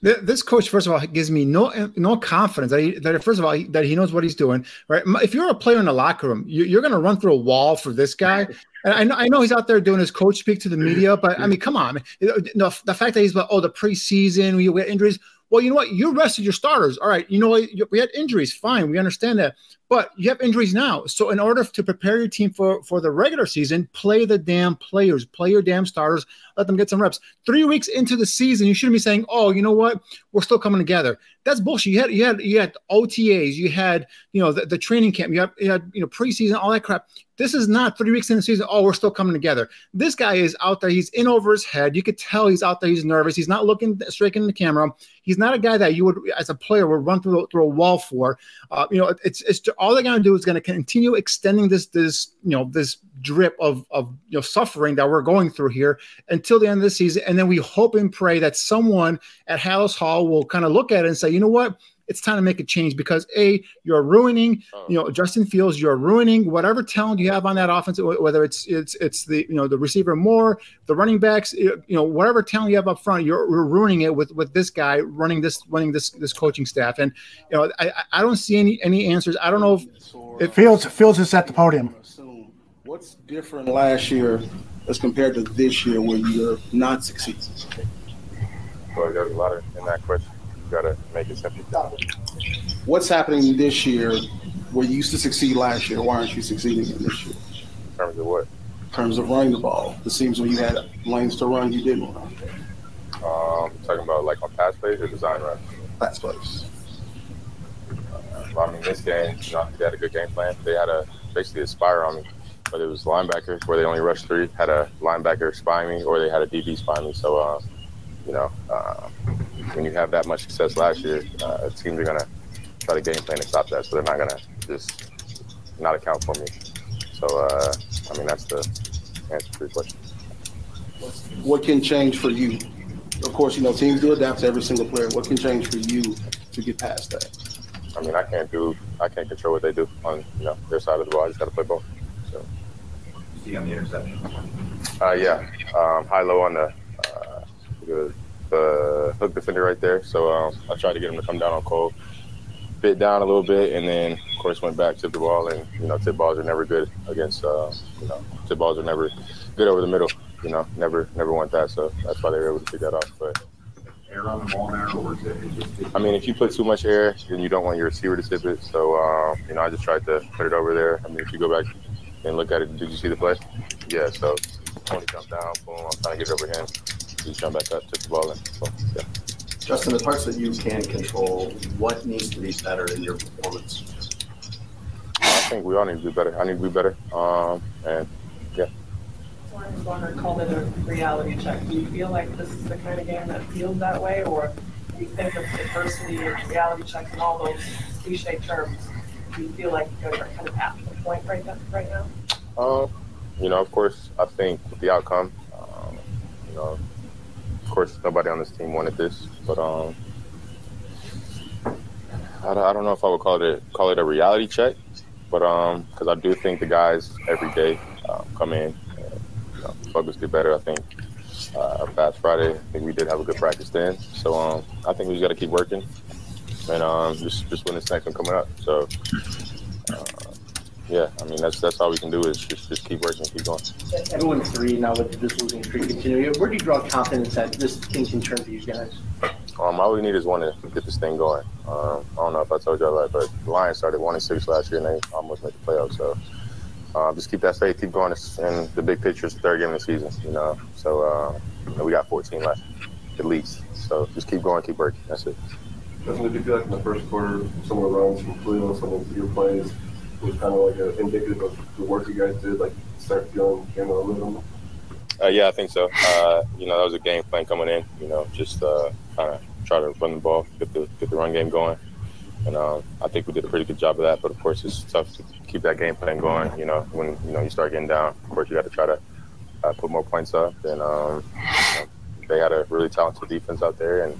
This coach, first of all, gives me no no confidence that, he, that first of all that he knows what he's doing. Right? If you're a player in the locker room, you, are going to run through a wall for this guy. And I know, I know he's out there doing his coach speak to the media, but I mean, come on, the, fact that he's like, oh, the preseason, we, we had injuries well, you know what? You rested your starters. All right. You know what? We had injuries. Fine. We understand that. But you have injuries now. So in order to prepare your team for, for the regular season, play the damn players, play your damn starters, let them get some reps. Three weeks into the season, you shouldn't be saying, oh, you know what? We're still coming together. That's bullshit. You had you had you had OTAs, you had you know the, the training camp, you had, you had you know preseason, all that crap. This is not three weeks in the season. Oh, we're still coming together. This guy is out there. He's in over his head. You could tell he's out there. He's nervous. He's not looking straight in the camera. He's not a guy that you would, as a player, would run through, through a wall for. Uh, you know, it's it's all they're going to do is going to continue extending this this you know this drip of of you know suffering that we're going through here until the end of the season, and then we hope and pray that someone at Halas Hall will kind of look at it and say, you know what, it's time to make a change because a you're ruining oh. you know Justin Fields you're ruining whatever talent you have on that offense whether it's it's it's the you know the receiver more the running backs you know whatever talent you have up front you're, you're ruining it with with this guy running this running this this coaching staff and you know I I don't see any any answers I don't know if it feels Fields is at the podium. What's different last year as compared to this year where you're not succeeding? Well, there's a lot of in that question got to make it. What's happening this year where you used to succeed last year? Why aren't you succeeding in this year? In terms of what? In terms of running the ball. It seems when you had lanes to run, you didn't run. Um, talking about like on pass plays or design runs? Pass plays. Uh, I mean, this game, you know, they had a good game plan. They had a basically a spire on me, whether it was linebackers where they only rushed three, had a linebacker spy me, or they had a DB spy me. So, uh, you know, uh, when you have that much success last year, uh, teams are gonna try to game plan to stop that. So they're not gonna just not account for me. So uh, I mean that's the answer to your question. What can change for you? Of course, you know teams do adapt to every single player. What can change for you to get past that? I mean, I can't do, I can't control what they do on you know their side of the ball. I just got to play ball. So. See on the interception. Uh, yeah, um, high low on the, uh, the the hook defender right there. So um, I tried to get him to come down on Cole, bit down a little bit, and then of course went back, tipped the ball, and you know tip balls are never good against uh, you know tip balls are never good over the middle. You know, never never want that. So that's why they were able to pick that off. But air on the ball now, or is it, just, I mean, if you put too much air, then you don't want your receiver to tip it. So um, you know, I just tried to put it over there. I mean, if you go back and look at it, did you see the play? Yeah. So Tony jumped down, boom, I'm trying to get it over him he's jump back up, took the ball in. So, yeah. Justin, the parts that you can control, what needs to be better in your performance? I think we all need to do better. I need to be better. Um, and yeah. Warren Warner called it a reality check. Do you feel like this is the kind of game that feels that way, or do you think of adversity and reality checks and all those cliche terms? Do you feel like you guys are kind of after point right now? Right now? Um, you know, of course, I think with the outcome, um, you know, of course, nobody on this team wanted this, but um, I, don't- I don't know if I would call it a, call it a reality check, but um, because I do think the guys every day um, come in, and, you know, focus get better. I think uh, past Friday, I think we did have a good practice then, so um, I think we just got to keep working and um, just just win this next one coming up. So. Uh, yeah, I mean that's that's all we can do is just, just keep working, keep going. Everyone's three now with this losing streak continuing. Where do you draw confidence that this thing can turn for you guys? Um, all we need is one to get this thing going. Um, I don't know if I told y'all that, but the Lions started one and six last year, and they almost made the playoffs. So uh, just keep that faith, keep going. It's- And the big picture is the third game of the season, you know. So uh, you know, we got 14 left, at least. So just keep going, keep working. That's it. Doesn't it feel like in the first quarter, some of the runs from Khalil, some of your plays was kind of like a indicative of the work you guys did, like start feeling game rhythm? Uh, yeah, I think so. Uh, you know, that was a game plan coming in. You know, just uh, kind of try to run the ball, get the get the run game going, and um, I think we did a pretty good job of that. But of course, it's tough to keep that game plan going. You know, when you know you start getting down, of course, you got to try to uh, put more points up. And um, you know, they had a really talented defense out there, and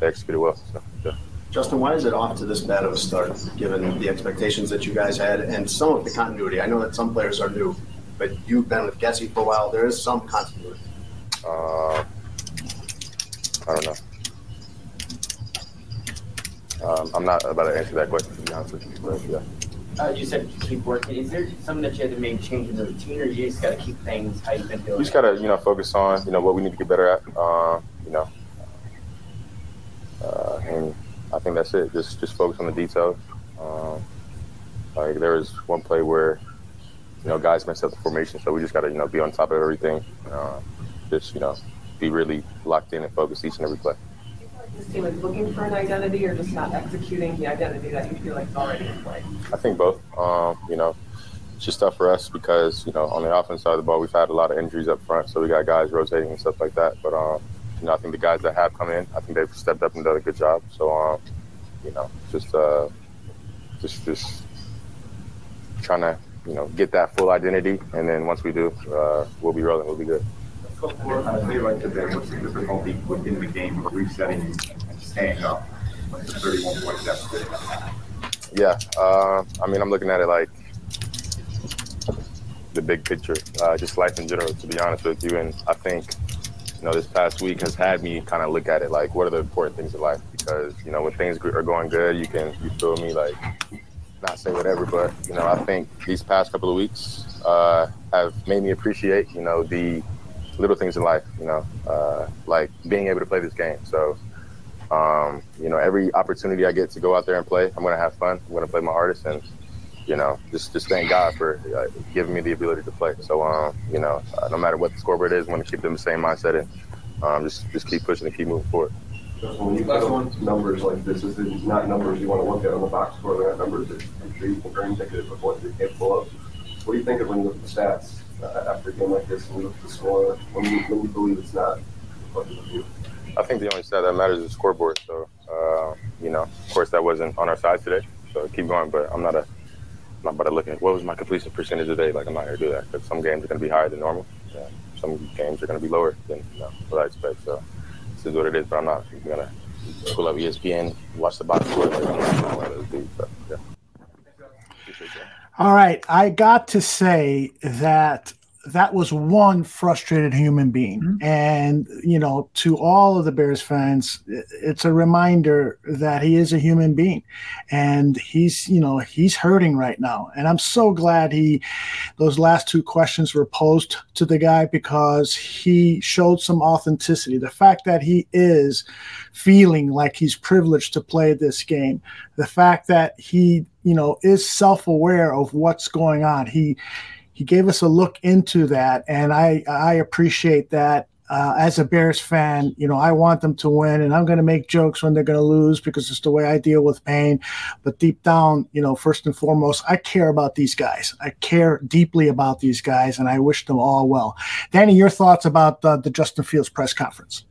they executed well. So, yeah. Justin, why is it off to this bad of a start, given the expectations that you guys had and some of the continuity? I know that some players are new, but you've been with Getsy for a while. There is some continuity. Uh, I don't know. Um, I'm not about to answer that question, to be honest with you. But yeah. Uh, you said keep working. Is there something that you had to make change in the routine, or you just got to keep things how you've been doing? we just gotta you know focus on you know what we need to get better at uh, you know uh, and I think that's it just just focus on the details um, like there was one play where you know guys messed up the formation so we just gotta you know be on top of everything uh, just you know be really locked in and focused each and every play Do you think This team is looking for an identity or just not executing the identity that you feel like is already in play? I think both. Um, you know, it's just tough for us because you know on the offense side of the ball we've had a lot of injuries up front, so we got guys rotating and stuff like that. But um, you know, I think the guys that have come in, I think they've stepped up and done a good job. So um, you know, just uh, just just trying to you know get that full identity, and then once we do, uh, we'll be rolling. We'll be good. On a day like today, what's the difficulty within the game of resetting and staying up? Like the 31 point deficit. Yeah, uh, I mean, I'm looking at it like the big picture, uh, just life in general, to be honest with you. And I think, you know, this past week has had me kind of look at it like, what are the important things in life? Because, you know, when things are going good, you can, you feel me, like, not say whatever, but, you know, I think these past couple of weeks uh, have made me appreciate, you know, the little things in life, you know, uh, like being able to play this game. So, um, you know, every opportunity I get to go out there and play, I'm going to have fun. I'm going to play my hardest, and you know, just just thank God for uh, giving me the ability to play. So, um, you know, uh, no matter what the scoreboard is, I'm going to keep them the same mindset and um, just just keep pushing and keep moving forward. When you put on numbers like this, this is not numbers you want to look at on the box score. They're not numbers that I'm sure you are indicative of what you're capable of. What do you think of when you look at the stats uh, after a game like this and you look at the score when you, when you believe it's not reflective of you? I think the only stat that matters is the scoreboard. So, uh, you know, of course, that wasn't on our side today. So keep going, but I'm not a I'm not about to look at what was my completion percentage today. Like I'm not going to do that because some games are going to be higher than normal. Yeah. Some games are going to be lower than you know, what I expect. So this is what it is. But I'm not going to pull up ESPN, watch the box score. Like, I'm not those. But, yeah. All right, I got to say that that was one frustrated human being, mm-hmm. and you know, to all of the Bears fans, it's a reminder that he is a human being, and he's you know he's hurting right now, and I'm so glad he those last two questions were posed to the guy because he showed some authenticity. The fact that he is feeling like he's privileged to play this game, the fact that he you know is self-aware of what's going on. He he gave us a look into that and i i appreciate that. Uh, as a bears fan you know i want them to win and i'm going to make jokes when they're going to lose because it's the way i deal with pain. But deep down you know first and foremost i care about these guys. I care deeply about these guys and i wish them all well. Danny your thoughts about uh, the justin fields press conference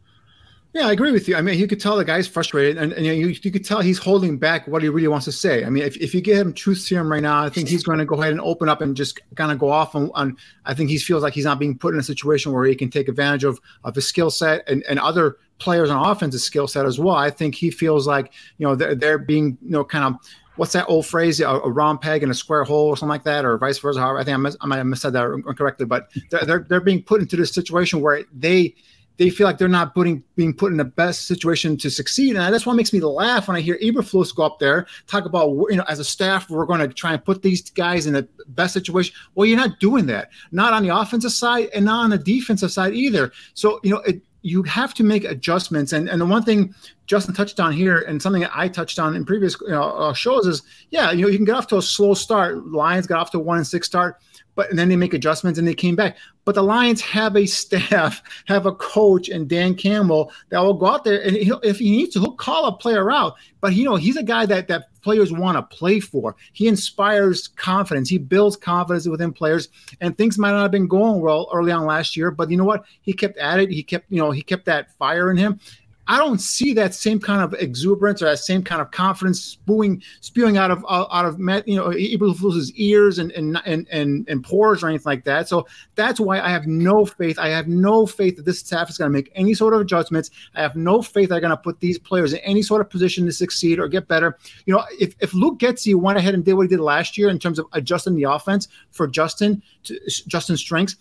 Yeah, I agree with you. I mean, you could tell the guy's frustrated, and, and you, you, could tell he's holding back what he really wants to say. I mean, if, if you give him truth serum right now, I think he's going to go ahead and open up and just kind of go off on, on. I think he feels like he's not being put in a situation where he can take advantage of of his skill set and, and other players on offense's skill set as well. I think he feels like you know they're, they're being you know kind of what's that old phrase? A, a, round peg in a square hole or something like that, or vice versa. However, I think I, mis- I might have missaid that incorrectly, but they're, they're, they're being put into this situation where they they feel like they're not putting being put in the best situation to succeed. And that's what makes me laugh when I hear Eberflus go up there talk about you know as a staff we're going to try and put these guys in the best situation. Well, you're not doing that, not on the offensive side and not on the defensive side either. So you know it, you have to make adjustments. And and the one thing Justin touched on here, and something I touched on in previous you know, uh, shows is, yeah, you know, you can get off to a slow start. Lions got off to one and six start but and then they make adjustments and they came back. But the Lions have a staff, have a coach and Dan Campbell that will go out there and if he needs to, he'll call a player out. But you know, he's a guy that that players want to play for. He inspires confidence. He builds confidence within players. And things might not have been going well early on last year, but you know what? He kept at it. He kept, you know, he kept that fire in him. I don't see that same kind of exuberance or that same kind of confidence spewing spewing out of out of you know Eberflus's ears and and, and and and pores or anything like that. So that's why I have no faith. I have no faith that this staff is going to make any sort of adjustments. I have no faith they're going to put these players in any sort of position to succeed or get better. You know, if if Luke Getsy went ahead and did what he did last year in terms of adjusting the offense for Justin to Justin's strengths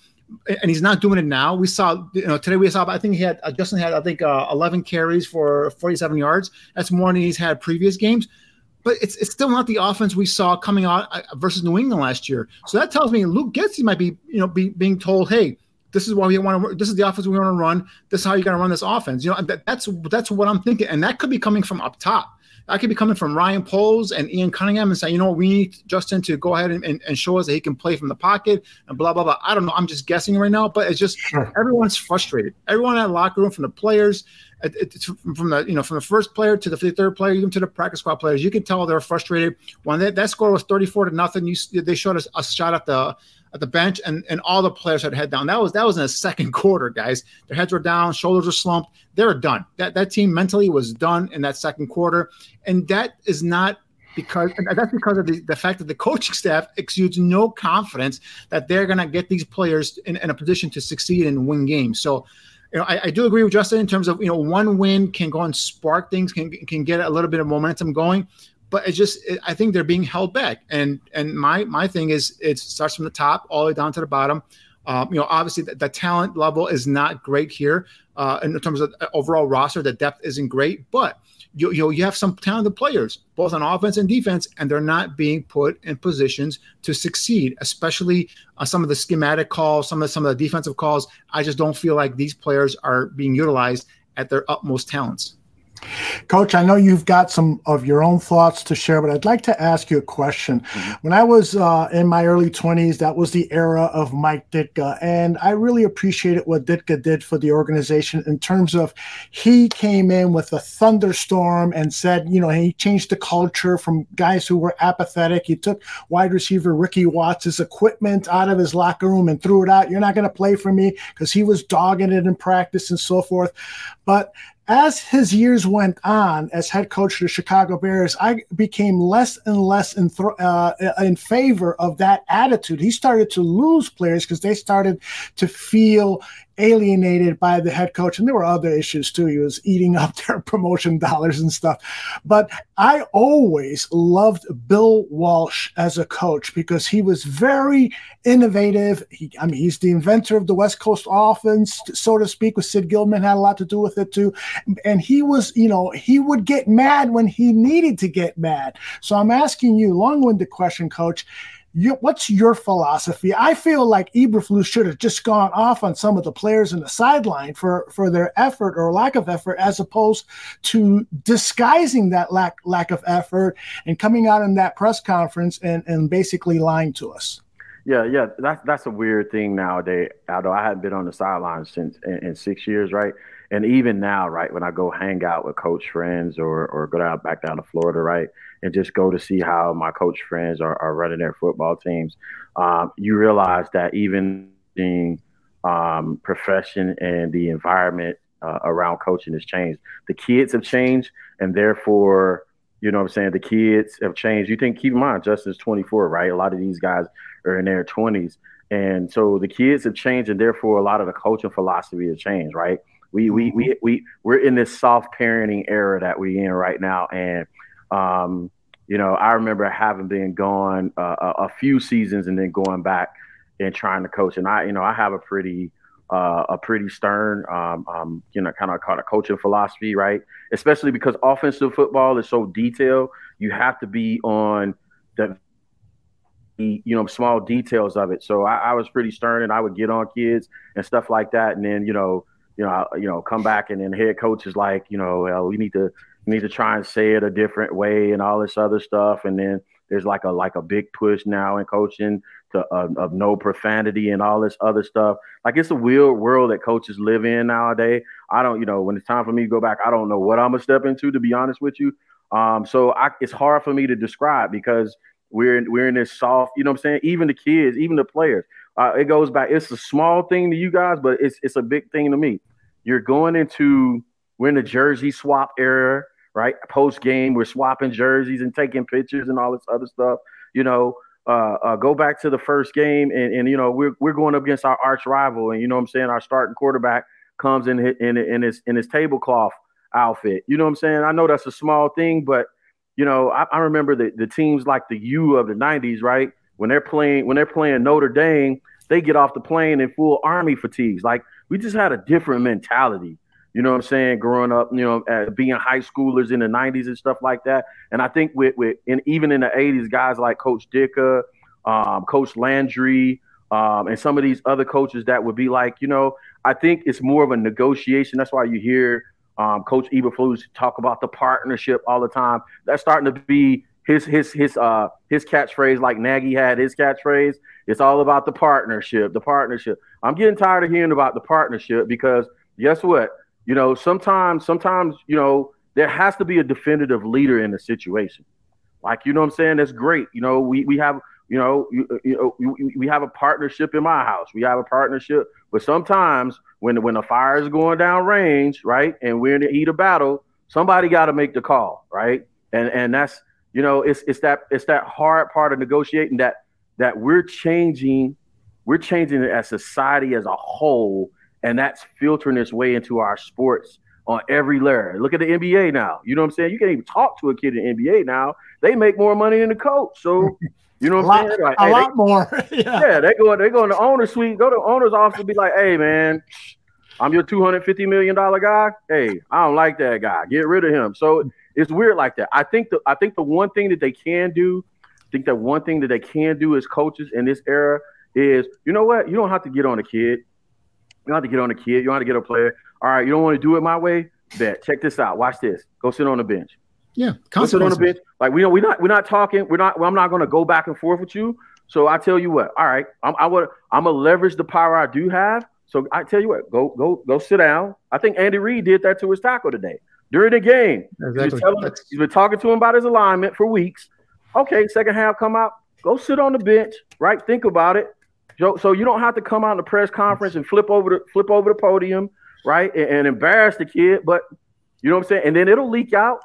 and he's not doing it now. We saw, you know, today we saw. I think he had uh, Justin had, I think, uh, 11 carries for 47 yards. That's more than he's had previous games. But it's it's still not the offense we saw coming out uh, versus New England last year. So that tells me Luke Getsy might be, you know, be being told, hey, this is why we want to. This is the offense we want to run. This is how you're going to run this offense. You know, that, that's that's what I'm thinking, and that could be coming from up top. I could be coming from Ryan Poles and Ian Cunningham and say, you know, we need Justin to go ahead and, and, and, show us that he can play from the pocket and blah, blah, blah. I don't know. I'm just guessing right now, but it's just sure. everyone's frustrated. Everyone in that locker room, from the players, from the you know from the first player to the third player, even to the practice squad players, you can tell they're frustrated. When that, that score was 34 to nothing, you they showed us a shot at the at the bench, and and all the players had head down. That was that was in the second quarter, guys. Their heads were down, shoulders were slumped. They were done. That that team mentally was done in that second quarter, and that is not because that's because of the, the fact that the coaching staff exudes no confidence that they're going to get these players in, in, a position to succeed and win games. So, you know, I, I, do agree with Justin in terms of you know one win can go and spark things, can can get a little bit of momentum going but it's just it, I think they're being held back. And and my my thing is it starts from the top all the way down to the bottom. Um, you know, obviously the, the, talent level is not great here uh, in terms of overall roster. The depth isn't great, but you, you know you have some talented players both on offense and defense, and they're not being put in positions to succeed. Especially uh, some of the schematic calls, some of the, some of the defensive calls. I just don't feel like these players are being utilized at their utmost talents. Coach, I know you've got some of your own thoughts to share, but I'd like to ask you a question. Mm-hmm. When I was uh, in my early 20s, that was the era of Mike Ditka, and I really appreciated what Ditka did for the organization in terms of he came in with a thunderstorm and said, you know, he changed the culture from guys who were apathetic. He took wide receiver Ricky Watts' equipment out of his locker room and threw it out. You're not going to play for me because he was dogging it in practice and so forth. But as his years went on as head coach of the Chicago Bears, I became less and less in, th- uh, in favor of that attitude. He started to lose players because they started to feel alienated by the head coach. And there were other issues too. He was eating up their promotion dollars and stuff. But I always loved Bill Walsh as a coach because he was very innovative. He, I mean, he's the inventor of the West Coast offense, so to speak, with Sid Gilman had a lot to do with it too. And he was, you know, he would get mad when he needed to get mad. So I'm asking you, long-winded question, coach you, what's your philosophy? I feel like Eberflus should have just gone off on some of the players in the sideline for for their effort or lack of effort, as opposed to disguising that lack lack of effort and coming out in that press conference and and basically lying to us. Yeah, yeah, that's that's a weird thing nowadays. Although I haven't been on the sidelines since in, in, six years, right? And even now, right, when I go hang out with coach friends or or go down back down to Florida, right, and just go to see how my coach friends are, are running their football teams, um, you realize that even the um, profession and the environment uh, around coaching has changed. The kids have changed, and therefore, you know what I'm saying, the kids have changed. You think, keep in mind, Justin's 24, right? A lot of these guys are in their 20s. And so the kids have changed, and therefore, a lot of the coaching philosophy has changed, right? We, we, we, we, we're in this soft parenting era that we're in right now. And, um, you know, I remember having been gone uh, a, few seasons and then going back and trying to coach. And I, you know, I have a pretty, uh, a pretty stern, um, um, you know, kind of called a coaching philosophy, right? Especially because offensive football is so detailed. You have to be on the, you know, small details of it. So I, I was pretty stern, and I would get on kids and stuff like that. And then, you know, you know, I, you know, come back and then head coach is like, you know, well, we need to we need to try and say it a different way and all this other stuff. And then there's like a like a big push now in coaching to uh, of no profanity and all this other stuff. Like it's a weird world that coaches live in nowadays. I don't, you know, when it's time for me to go back, I don't know what I'm gonna step into. To be honest with you, um, so I, it's hard for me to describe because we're in, we're in this soft. You know what I'm saying? Even the kids, even the players. Uh, it goes back. It's a small thing to you guys, but it's it's a big thing to me. You're going into we're in the jersey swap era, right? Post game, we're swapping jerseys and taking pictures and all this other stuff. You know, uh, uh, go back to the first game, and, and you know we're we're going up against our arch rival, and you know what I'm saying our starting quarterback comes in in in his in his tablecloth outfit. You know what I'm saying? I know that's a small thing, but you know I, I remember the the teams like the U of the '90s, right? When they're playing when they're playing Notre Dame, they get off the plane in full army fatigues. Like we just had a different mentality. You know what I'm saying? Growing up, you know, being high schoolers in the 90s and stuff like that. And I think with, with and even in the 80s, guys like Coach Ditka, um, Coach Landry, um, and some of these other coaches that would be like, you know, I think it's more of a negotiation. That's why you hear um, Coach Eberflus talk about the partnership all the time. That's starting to be his his his uh his catchphrase, like Nagy had his catchphrase. It's all about the partnership, the partnership. I'm getting tired of hearing about the partnership because guess what? You know, sometimes, sometimes, you know, there has to be a definitive leader in the situation. Like, you know what I'm saying? That's great. You know, we, we have, you know, you, you know, we have a partnership in my house. We have a partnership, but sometimes when when the fire is going down range, right, and we're in the heat of battle, somebody got to make the call, right? And and that's you know, it's it's that it's that hard part of negotiating that that we're changing, we're changing it as society as a whole and that's filtering its way into our sports on every layer. Look at the NBA now. You know what I'm saying? You can't even talk to a kid in the NBA now. They make more money than the coach. So you know what I'm saying? Like, a hey, lot they, more. yeah. yeah, they go they go in the owner suite, go to owner's office and be like, hey man, I'm your 250 million dollar guy. Hey, I don't like that guy. Get rid of him. So it's weird like that. I think the I think the one thing that they can do, I think that one thing that they can do as coaches in this era is, you know what? You don't have to get on a kid. You don't have to get on a kid. You don't have to get a player. All right, you don't want to do it my way? Bet. Check this out. Watch this. Go sit on the bench. Yeah, go sit on the bench. Like we know we're not we're not talking. We're not. Well, I'm not going to go back and forth with you. So I tell you what. All right, I'm I would I'm gonna leverage the power I do have. So I tell you what. Go go go sit down. I think Andy Reid did that to his tackle today during the game. Exactly. He's, he's been talking to him about his alignment for weeks. Okay, second half come out. Go sit on the bench. Right. Think about it. So, you don't have to come out in the press conference and flip over the flip over the podium, right, and, and embarrass the kid. But you know what I'm saying? And then it'll leak out.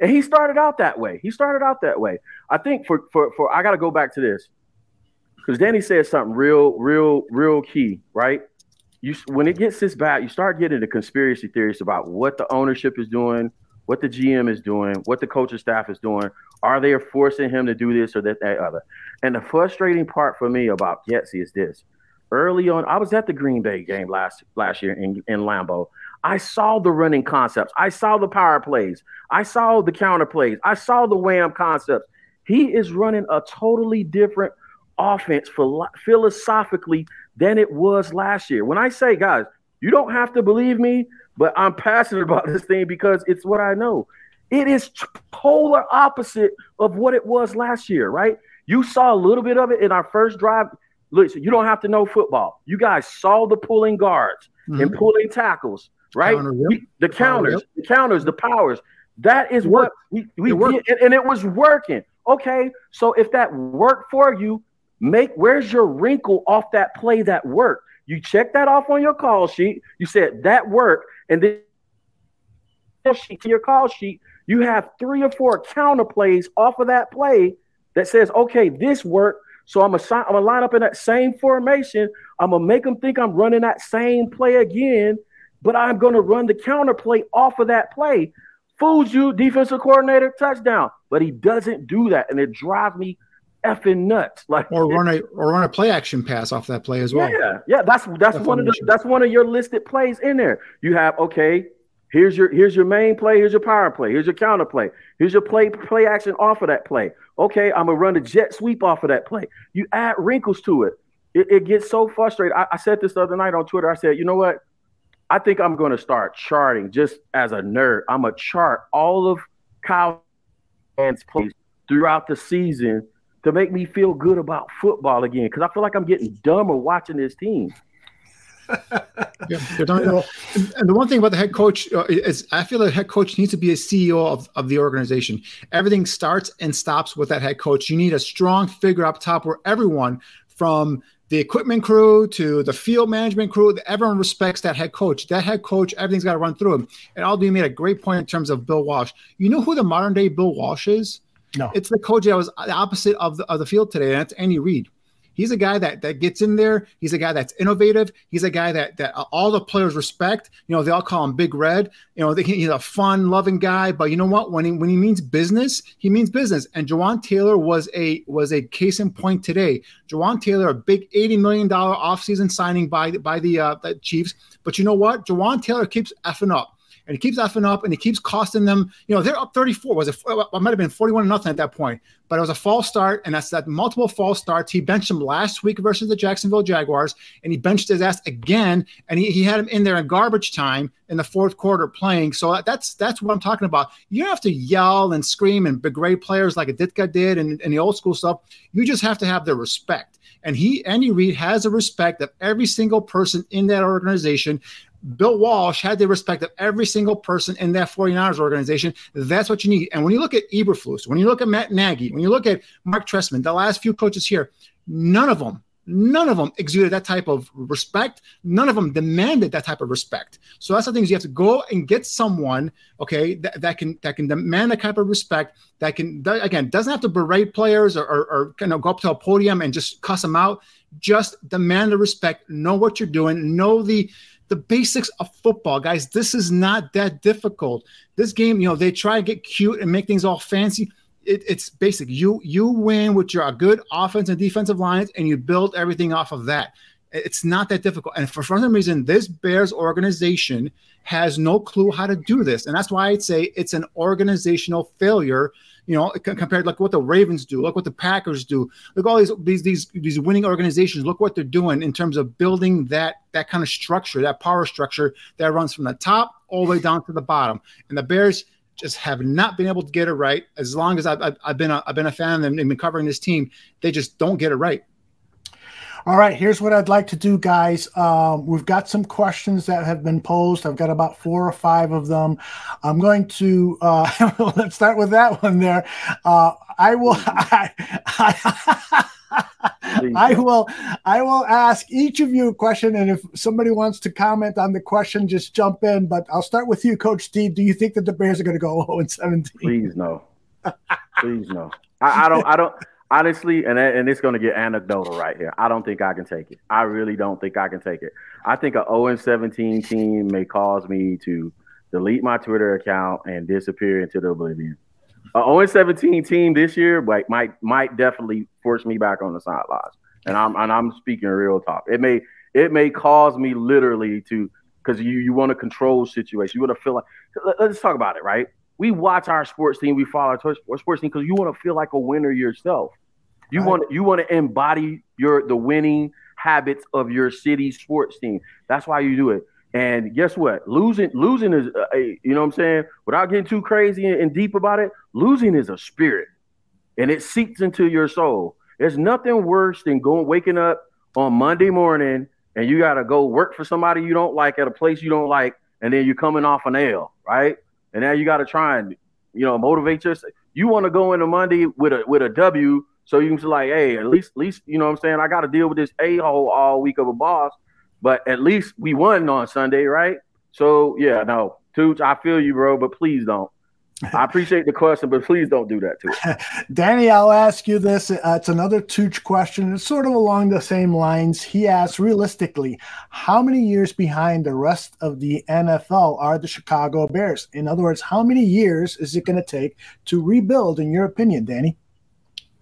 And he started out that way. He started out that way. I think for for for I got to go back to this because Danny said something real, real, real key, right? You when it gets this bad, you start getting the conspiracy theories about what the ownership is doing, what the GM is doing, what the coaching staff is doing. Are they forcing him to do this or that, that other? And the frustrating part for me about Getsy is this. Early on, I was at the Green Bay game last last year in, in Lambeau. I saw the running concepts. I saw the power plays. I saw the counter plays. I saw the wham concepts. He is running a totally different offense for, philosophically than it was last year. When I say, guys, you don't have to believe me, but I'm passionate about this thing because it's what I know. It is polar opposite of what it was last year, right? You saw a little bit of it in our first drive. Listen, you don't have to know football. You guys saw the pulling guards mm-hmm. and pulling tackles, right? Counter, yep. the counters, yep. the counters, the powers. That is what we, we did, and it was working. Okay, so if that worked for you, make where's your wrinkle off that play that worked? You check that off on your call sheet. You said that worked, and then to your call sheet, you have three or four counter plays off of that play that says, okay, this worked. So I'm gonna I'm line up in that same formation. I'm gonna make them think I'm running that same play again, but I'm gonna run the counter play off of that play. Fools you, defensive coordinator, touchdown. But he doesn't do that, and it drives me effing nuts. Like or run a or run a play action pass off that play as well. Yeah, yeah. That's that's one of the that's one of your listed plays in there. You have okay. Here's your here's your main play. Here's your power play. Here's your counter play. Here's your play play action off of that play. Okay, I'm gonna run the jet sweep off of that play. You add wrinkles to it. It, it gets so frustrating. I, I said this the other night on Twitter. I said, you know what? I think I'm to start charting just as a nerd. I'm gonna chart all of Kyle and plays throughout the season to make me feel good about football again because I feel like I'm getting dumber watching this team. yeah, and the one thing about the head coach uh, is I feel like head coach needs to be a CEO of, of the organization. Everything starts and stops with that head coach. You need a strong figure up top where everyone from the equipment crew to the field management crew, everyone respects that head coach. That head coach, everything's got to run through him. And Aldo made a great point in terms of Bill Walsh. You know who the modern day Bill Walsh is? No. It's the coach that was the opposite of the, of the field today, and that's Andy Reid. He's a guy that that gets in there. He's a guy that's innovative. He's a guy that that all the players respect. You know, they all call him Big Red. You know, he's a fun, loving guy. But you know what? When he when he means business, he means business. And Jawaan Taylor was a was a case in point today. Jawaan Taylor, a big eighty million dollar offseason signing by by the uh, the Chiefs. But you know what? Jawaan Taylor keeps effing up and he keeps effing up and he keeps costing them. You know, they're up 34. Was it? It might have been 41 nothing at that point, but it was a false start, and that's that multiple false starts. He benched him last week versus the Jacksonville Jaguars, and he benched his ass again, and he, he had him in there in garbage time in the fourth quarter playing. So that's that's what I'm talking about. You don't have to yell and scream and begrade players like Ditka did and, and the old school stuff. You just have to have the respect. And he, Andy Reid, has the respect of every single person in that organization. Bill Walsh had the respect of every single person in that 49ers organization. That's what you need. And when you look at Eberflus, when you look at Matt Nagy, when you look at Mark Trestman, the last few coaches here, none of them, none of them exuded that type of respect. None of them demanded that type of respect. So that's the things you have to go and get someone, okay, that, that can that can demand that type of respect. That can that, again doesn't have to berate players or, or, or kind of go up to a podium and just cuss them out. Just demand the respect. Know what you're doing. Know the the basics of football, guys. This is not that difficult. This game, you know, they try to get cute and make things all fancy. It, it's basic. You you win with your good offense and defensive lines, and you build everything off of that. It's not that difficult. And for some reason, this Bears organization has no clue how to do this, and that's why I'd say it's an organizational failure you know, compared like what the Ravens do, look what the Packers do, look all these these these these winning organizations. Look what they're doing in terms of building that that kind of structure, that power structure that runs from the top all the way down to the bottom. And the Bears just have not been able to get it right. As long as I've, I've, I've been a, I've been a fan and been covering this team, they just don't get it right. All right, here's what I'd like to do, guys. Um, we've got some questions that have been posed. I've got about four or five of them. I'm going to uh, let's start with that one there. Uh, I will. I, I, I will. I will ask each of you a question, and if somebody wants to comment on the question, just jump in. But I'll start with you, Coach Steve. Do you think that the Bears are going to go 0 17? Please no. Please no. I, I don't. I don't honestly, and and it's going to get anecdotal right here. I don't think I can take it. I really don't think I can take it. I think a 0 and 17 team may cause me to delete my Twitter account and disappear into the oblivion. A 0 and 17 team this year like, might might definitely force me back on the sidelines, and I'm and I'm speaking real talk. It may it may cause me literally to because you you want to control situation. You want to feel like let's talk about it, right? We watch our sports team, we follow our sports team because you want to feel like a winner yourself. You right. want you want to embody your the winning habits of your city sports team. That's why you do it. And guess what? Losing losing is uh, a, you know what I'm saying. Without getting too crazy and deep about it, losing is a spirit, and it seeps into your soul. There's nothing worse than going waking up on Monday morning and you got to go work for somebody you don't like at a place you don't like, and then you're coming off an L, right? And now you got to try and you know motivate yourself. You want to go into Monday with a with a W so you can say like, hey, at least, at least, you know what I'm saying? I got to deal with this a hole all week of a boss. but at least we won on Sunday, right? So yeah, no, Tooch, I feel you, bro, but please don't. I appreciate the question, but please don't do that to it. Danny, I'll ask you this. Uh, it's another Tooch question. It's sort of along the same lines. He asks, realistically, how many years behind the rest of the NFL are the Chicago Bears? In other words, how many years is it going to take to rebuild, in your opinion, Danny?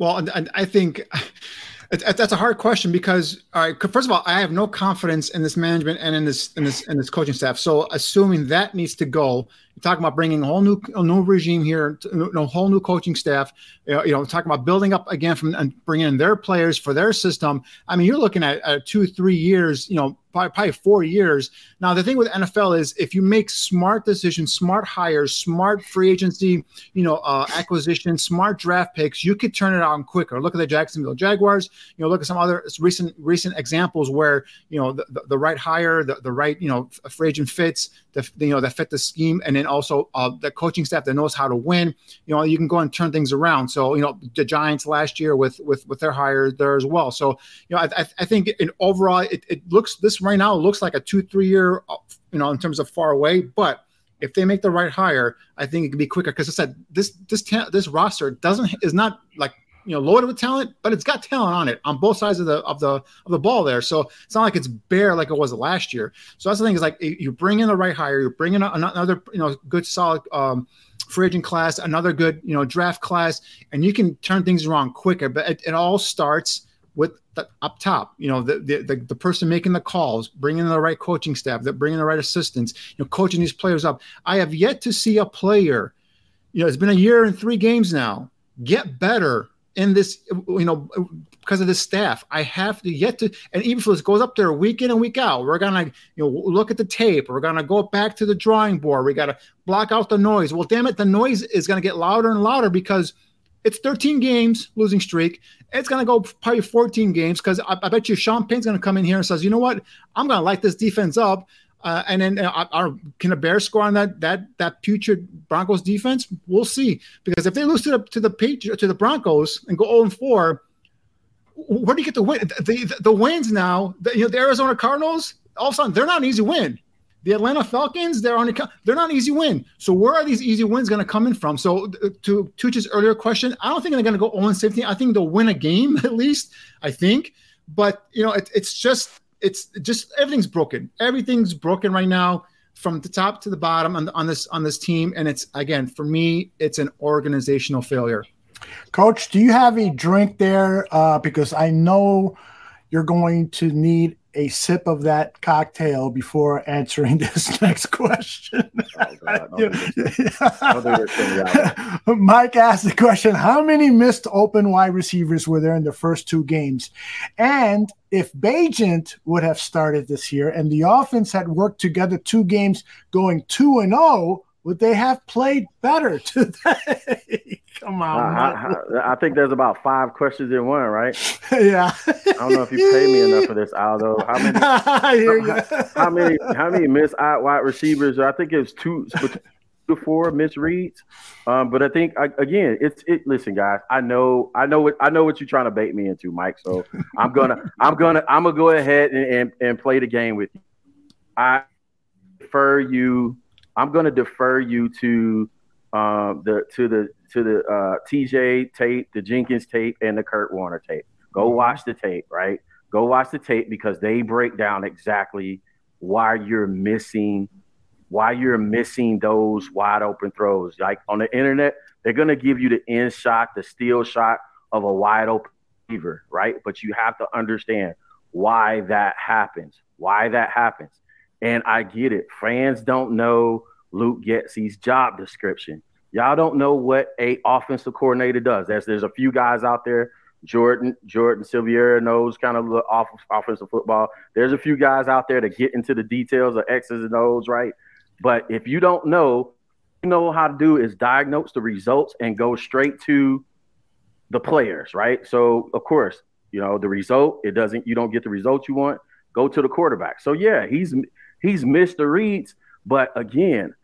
Well, and I think that's a hard question because, all right, first of all, I have no confidence in this management and in this in this in this coaching staff. So, assuming that needs to go, you're talking about bringing a whole new a new regime here, a whole new coaching staff. You know, talking about building up again from and bringing in their players for their system. I mean, you're looking at, at two, three years. You know, probably, probably four years. Now, the thing with NFL is if you make smart decisions, smart hires, smart free agency, you know, uh, acquisition, smart draft picks, you could turn it on quicker. Look at the Jacksonville Jaguars. You know, look at some other recent recent examples where you know the, the, the right hire, the, the right you know free agent fits, the you know that fit the scheme, and then also uh, the coaching staff that knows how to win. You know, you can go and turn things around. So you know, the Giants last year with with with their hire there as well. So you know, I, I think in overall it, it looks this right now looks like a two three year, you know, in terms of far away, but if they make the right hire, I think it can be quicker. Because I said this this this roster doesn't is not like you know loaded with talent, but it's got talent on it on both sides of the of the of the ball there. So it's not like it's bare like it was last year. So that's the thing is like you bring in the right hire, you bring in another you know good solid um, free agent class, another good you know draft class, and you can turn things around quicker. But it, it all starts with the, up top, you know, the, the, the person making the calls, bringing the right coaching staff, that bringing the right assistants, you know, coaching these players up. I have yet to see a player, you know, it's been a year and three games now, get better in this, you know, because of this staff. I have to yet to, and even if this goes up there week in and week out, we're gonna, you know, look at the tape. We're gonna go back to the drawing board. We gotta block out the noise. Well, damn it, the noise is gonna get louder and louder because it's 13 games losing streak. It's to go probably 14 games because I, I, bet you Sean Payton's to come in here and says, you know what, I'm to light this defense up. Uh, and then uh, can a bear score on that that that putrid Broncos defense? We'll see. Because if they lose to the to the Patri- to the Broncos and go 0 and 4, where do you get the win? The, the, the wins now, the, you know, the Arizona Cardinals, all of a sudden they're not an easy win. The Atlanta Falcons, they're on they're not an easy win. So where are these easy wins going to come in from? So to Tooch's earlier question, I don't think they're going to go 0 17. I think they'll win a game at least. I think, but you know, it, it's just it's just everything's broken. Everything's broken right now from the top to the bottom on, on this on this team, and it's again for me, it's an organizational failure. Coach, do you have a drink there? Uh, because I know you're going to need a sip of that cocktail before answering this next question. Mike asked the question How many missed open wide receivers were there in the first two games? And if Bagent would have started this year and the offense had worked together two games going 2 and 0, would they have played better today? Come on. I, I, I, think there's about five questions in one, right? yeah. I don't know if you pay me enough for this, Aldo. How many? how, how, many? How many missed out wide receivers? I think it was two to four misreads. Um, but I think again, it's it. Listen, guys, I know, I know what I know what you're trying to bait me into, Mike. So I'm gonna, I'm gonna, I'm gonna go ahead and, and, and play the game with you. I prefer you I'm going to defer you to um, the to the to the uh, TJ tape, the Jenkins tape, and the Kurt Warner tape. Go mm-hmm. watch the tape, right? Go watch the tape because they break down exactly why you're missing why you're missing those wide open throws. Like on the internet, they're gonna give you the in shot, the steal shot of a wide open receiver, right? But you have to understand why that happens. Why that happens. And I get it. Fans don't know Luke Getsy's job description. Y'all don't know what a offensive coordinator does. There's there's a few guys out there. Jordan Jordan Silvera knows kind of the off, offensive football. There's a few guys out there that get into the details of X's and O's, right? But if you don't know, you know how to do is diagnose the results and go straight to the players, right? So of course, you know the result. It doesn't. You don't get the result you want. Go to the quarterback. So yeah, he's he's missed the reads, but again,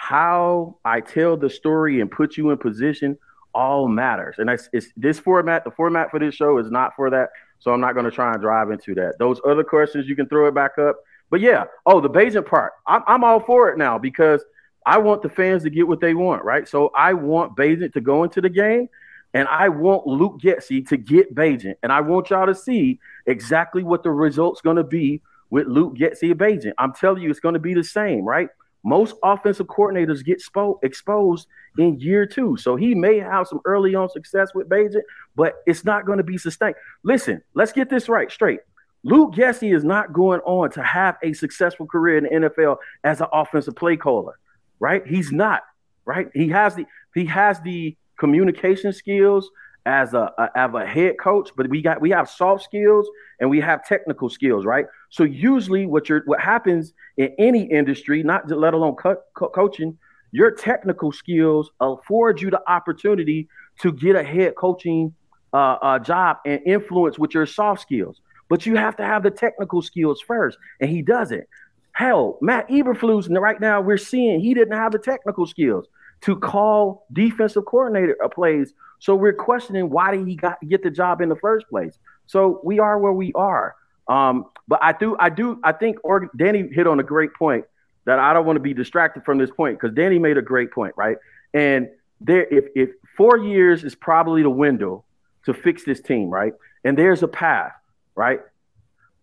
how I tell the story and put you in position all matters. And it's, it's this format. The format for this show is not for that. So I'm not going to try and drive into that. Those other questions, you can throw it back up. But yeah, oh, the Bagent part, I'm, I'm all for it now because I want the fans to get what they want, right? So I want Bagent to go into the game and I want Luke Getsy to get Bagent. And I want y'all to see exactly what the result's going to be with Luke Getsy and Bagent. I'm telling you, it's going to be the same, right? Most offensive coordinators get spo- exposed in year two. So he may have some early on success with Bagent, but it's not going to be sustained. Listen, let's get this right straight. Luke Getsy is not going on to have a successful career in the NFL as an offensive play caller, right? He's not, right? He has the he has the communication skills as a, a as a head coach, but we got we have soft skills and we have technical skills, right? So usually, what you're what happens in any industry, not let alone co- co- coaching, your technical skills afford you the opportunity to get a head coaching uh, uh, job and influence with your soft skills. But you have to have the technical skills first, and he doesn't. Hell, Matt Eberflus right now we're seeing he didn't have the technical skills to call defensive coordinator uh, plays. So we're questioning why did he got get the job in the first place. So we are where we are. Um, but I do, I do, I think or, Danny hit on a great point that I don't want to be distracted from this point because Danny made a great point, right? And there, if if four years is probably the window to fix this team, right? And there's a path, right?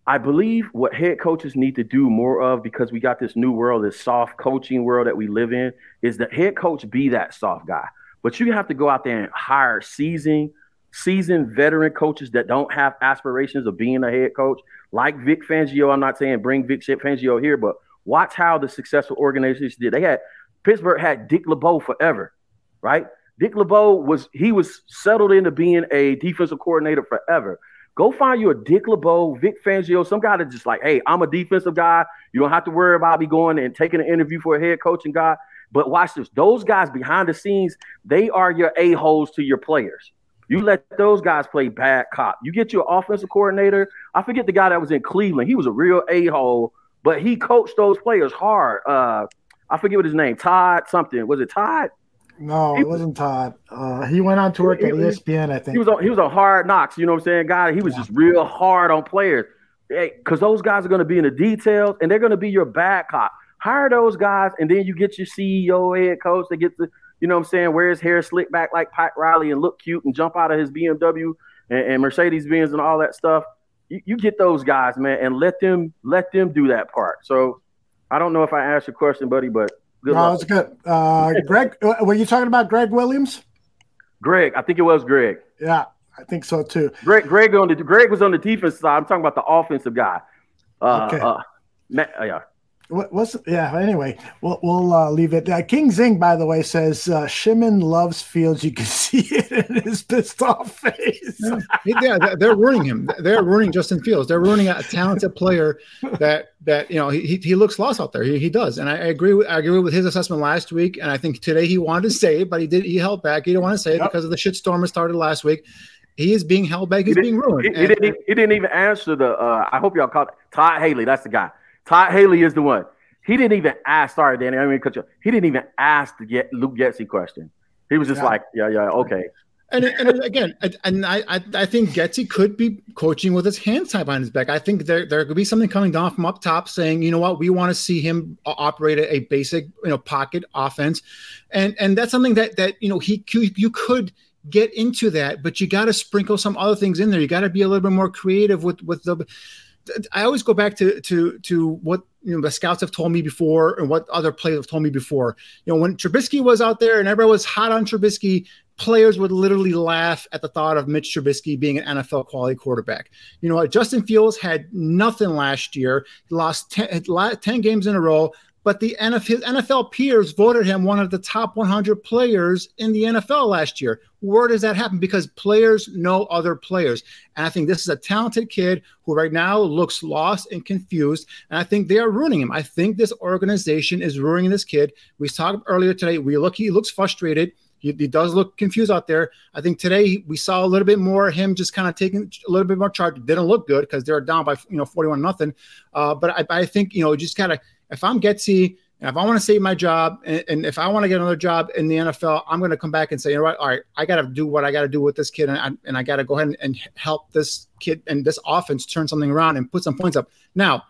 I believe what head coaches need to do more of because we got this new world, this soft coaching world that we live in, is the head coach be that soft guy. But you have to go out there and hire seasoned, seasoned veteran coaches that don't have aspirations of being a head coach, like Vic Fangio. I'm not saying bring Vic Fangio here, but watch how the successful organizations did. They had Pittsburgh had Dick LeBeau forever, right? Dick LeBeau was he was settled into being a defensive coordinator forever. Go find you a Dick LeBeau, Vic Fangio, some guy that's just like, hey, I'm a defensive guy. You don't have to worry about me going and taking an interview for a head coaching guy. But watch this. Those guys behind the scenes, they are your a-holes to your players. You let those guys play bad cop. You get your offensive coordinator. I forget the guy that was in Cleveland. He was a real a-hole, but he coached those players hard. Uh, I forget what his name, Todd something. Was it Todd? No, it wasn't Todd. Uh, he went on to work at ESPN, I think. He was on, he was on hard knocks. You know what I'm saying, guy? He was yeah. just real hard on players. Because hey, those guys are going to be in the details, and they're going to be your bad cop. Hire those guys, and then you get your CEO, head coach. They get to, you know what I'm saying, wear his hair slick back like Pat Riley and look cute and jump out of his BMW and, and Mercedes Benz and all that stuff. You, you get those guys, man, and let them let them do that part. So I don't know if I asked your question, buddy, but Good no, it's good. Uh, Greg, uh, were you talking about Gregg Williams? Greg, I think it was Greg. Yeah, I think so too. Greg, Greg on the Greg was on the defense side. I'm talking about the offensive guy. Uh, okay. Uh, Matt, uh, yeah. What's yeah? Anyway, we'll we'll uh, leave it. Uh, King Zing, by the way, says uh, Shimon loves Fields. You can see it in his pissed off face. yeah, they're ruining him. They're ruining Justin Fields. They're ruining a talented player that that you know he, he looks lost out there. He, he does, and I, agree with I agree with his assessment last week. And I think today he wanted to say it, but he did he held back. He didn't want to say it yep. because of the shitstorm that started last week. He is being held back. He's he being ruined. He, he, didn't, he, didn't, even answer the. Uh, I hope y'all caught Todd Haley. That's the guy. Todd Haley is the one. He didn't even ask. Sorry, Danny. I mean, he didn't even ask the get Luke Getsy question. He was just yeah. like, yeah, yeah, okay. And, and again, and I, I think Getsy could be coaching with his hands tied behind his back. I think there there could be something coming down from up top saying, you know what, we want to see him operate a basic, you know, pocket offense, and and that's something that that you know he you could get into that, but you got to sprinkle some other things in there. You got to be a little bit more creative with with the I always go back to to to what you know the scouts have told me before and what other players have told me before. You know, when Trubisky was out there and everyone was hot on Trubisky, players would literally laugh at the thought of Mitch Trubisky being an NFL quality quarterback. You know? Justin Fields had nothing last year. He lost 10, 10 games in a row but the NFL, his NFL peers voted him one of the top 100 players in the NFL last year. Where does that happen? Because players know other players. And I think this is a talented kid who right now looks lost and confused. And I think they are ruining him. I think this organization is ruining this kid. We talked earlier today. We look, he looks frustrated. He, he, does look confused out there. I think today we saw a little bit more him just kind of taking a little bit more charge. Didn't look good because they're down by you know 41 nothing. Uh, but I, I think you know just kind of if I'm Getsy, And if I want to save my job, and, and if I want to get another job in the NFL, I'm going to come back and say, you know what? All right, I got to do what I got to do with this kid, and I, and I got to go ahead and, help this kid and this offense turn something around and put some points up. Now,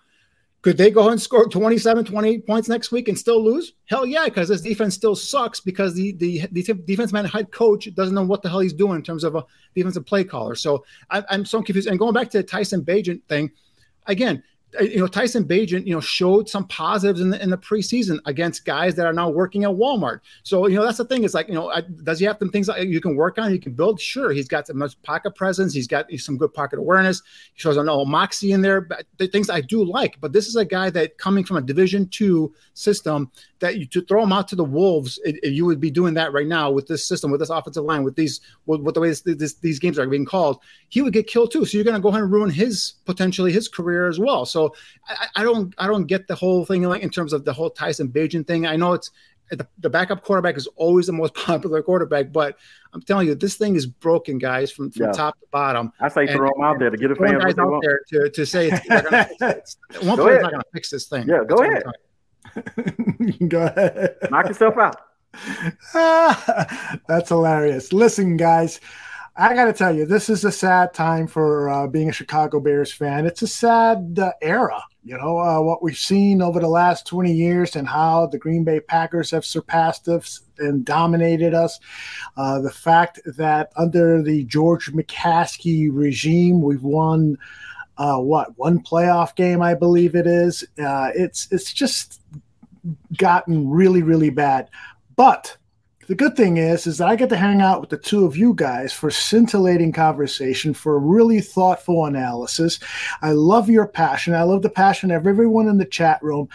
could they go and score 27, 28 points next week and still lose? Hell yeah, because this defense still sucks because the, the, the defense man head coach doesn't know what the hell he's doing in terms of a defensive play caller. So I, am so confused. And going back to the Tyson Bagent thing, again, Uh, you know, Tyson Bagent, you know, showed some positives in the in the preseason against guys that are now working at Walmart. So, you know, that's the thing. It's like, you know, does he have some things that you can work on? You can build. Sure, he's got some pocket presence. He's got some good pocket awareness. He shows a little moxie in there. But the things I do like. But this is a guy that coming from a Division two system that you to throw him out to the wolves, it, it, you would be doing that right now with this system, with this offensive line, with these, with, with the way this, this, these games are being called. He would get killed too. So you're going to go ahead and ruin his potentially his career as well. So I, I don't, I don't get the whole thing like in terms of the whole Tyson Bagent thing. I know it's the, the backup quarterback is always the most popular quarterback, but I'm telling you, this thing is broken, guys, from, from yeah. top to bottom. I say throw them out there to get a fan. Guys out there to, to say it's, it's, one player's not going to fix this thing. Yeah, go ahead. Go ahead. Knock yourself out. That's hilarious. Listen, guys, I got to tell you, this is a sad time for uh, being a Chicago Bears fan. It's a sad uh, era, you know, uh, what we've seen over the last 20 years and how the Green Bay Packers have surpassed us and dominated us. Uh, the fact that under the George McCaskey regime, we've won uh, what one playoff game, I believe it is. Uh, it's it's just gotten really really bad. But the good thing is is that I get to hang out with the two of you guys for scintillating conversation, for really thoughtful analysis. I love your passion. I love the passion of everyone in the chat room.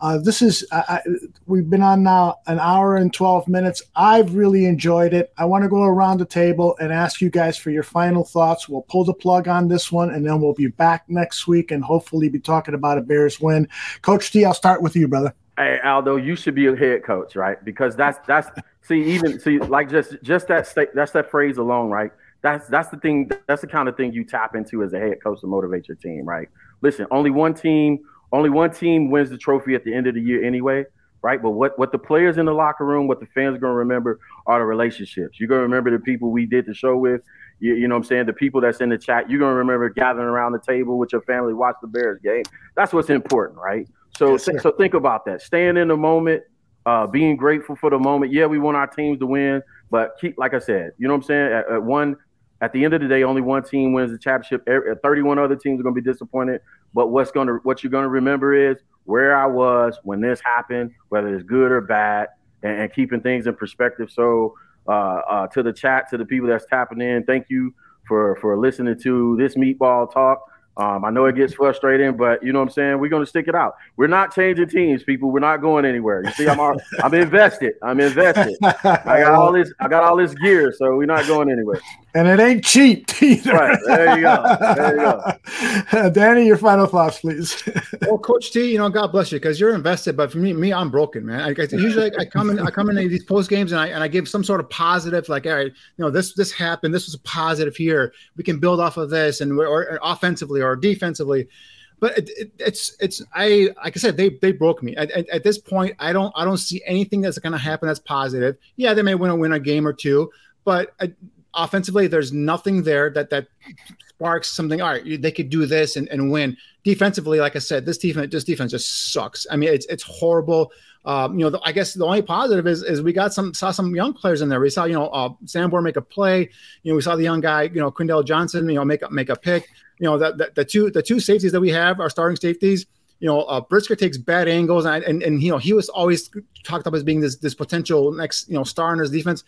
Uh, this is I, we've been on now an hour and twelve minutes. I've really enjoyed it. I want to go around the table and ask you guys for your final thoughts. We'll pull the plug on this one, and then we'll be back next week and hopefully be talking about a Bears win. Coach T, I'll start with you, brother. Hey Aldo, you should be a head coach, right? Because that's that's see even see like just just that state that's that phrase alone, right? That's that's the thing. That's the kind of thing you tap into as a head coach to motivate your team, right? Listen, only one team, only one team wins the trophy at the end of the year anyway, right? But what what the players in the locker room, what the fans are gonna remember are the relationships. You're gonna remember the people we did the show with. You, you know what I'm saying? The people that's in the chat, you're gonna remember gathering around the table with your family, watch the Bears game. That's what's important, right? So yes, so think about that. Staying in the moment, uh, being grateful for the moment. Yeah, we want our teams to win, but keep like I said, you know what I'm saying? At, at one at the end of the day, only one team wins the championship. 31 other teams are going to be disappointed. But what's going to what you're going to remember is where I was when this happened, whether it's good or bad, and, and keeping things in perspective. So uh, uh, to the chat, to the people that's tapping in, thank you for for listening to this meatball talk. Um, I know it gets frustrating, but you know what I'm saying. We're going to stick it out. We're not changing teams, people. We're not going anywhere. You see, I'm all, I'm invested. I'm invested. I got all this. I got all this gear, so we're not going anywhere. And it ain't cheap either. Right there you go. There you go. Danny, your final thoughts, please. well, Coach T, you know, God bless you because you're invested. But for me, me, I'm broken, man. I, I usually I come in, I come in these post games and I and I give some sort of positive, like, all right, you know, this this happened. This was a positive here. We can build off of this, and or, or offensively or defensively but it, it, it's it's I like I said they they broke me at, at, at, this point I don't I don't see anything that's going to happen that's positive. Yeah, they may win a win a game or two, but offensively there's nothing there that that sparks something. All right, they could do this and, and win. Defensively, like I said, this defense this defense just sucks. I mean, it's it's horrible. Um, you know, the, I guess the only positive is is we got some saw some young players in there. We saw you know uh, Sanborn make a play. You know, we saw the young guy you know Quindell Johnson you know make a make a pick you know, the, the, the two the two safeties that we have are starting safeties. You know, uh, Brisker takes bad angles, and, and and you know he was always talked up as being this this potential next you know star in his defense.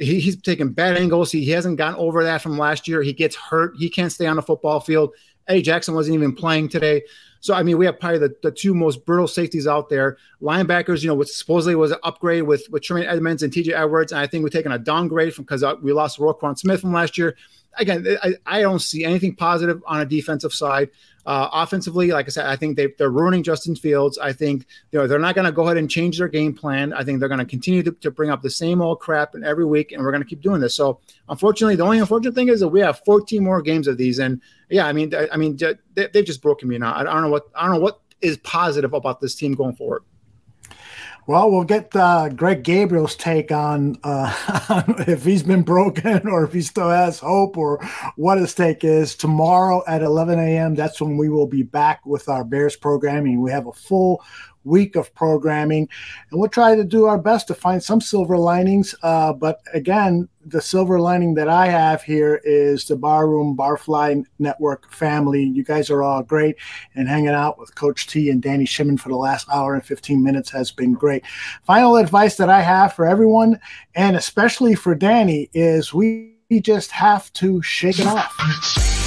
He, he's taking bad angles. He, he hasn't gotten over that from last year. He gets hurt. He can't stay on the football field. Eddie Jackson wasn't even playing today. So I mean, we have probably the, the two most brutal safeties out there. Linebackers, you know, what supposedly was an upgrade with with Tremaine Edmunds and TJ Edwards, and I think we're taking a downgrade from because uh, we lost Roquan Smith from last year. Again, I, I, don't see anything positive on a defensive side. Uh, offensively, like I said, I think they, they're ruining Justin Fields. I think you know, they're not going to go ahead and change their game plan. I think they're going to continue to bring up the same old crap every week, and we're going to keep doing this. So, unfortunately, the only unfortunate thing is that we have 14 more games of these, and yeah, I mean, I mean, they, have just broken me now. I don't know what I don't know what is positive about this team going forward. Well, we'll get uh, Greg Gabriel's take on uh, if he's been broken or if he still has hope or what his take is tomorrow at 11 a.m. That's when we will be back with our Bears programming. We have a full week of programming, and we'll try to do our best to find some silver linings. Uh, but again, the silver lining that I have here is the Barroom Barfly Network family. You guys are all great, and hanging out with Coach T and Danny Shimon for the last hour and 15 minutes has been great. Final advice that I have for everyone, and especially for Danny, is we just have to shake it off.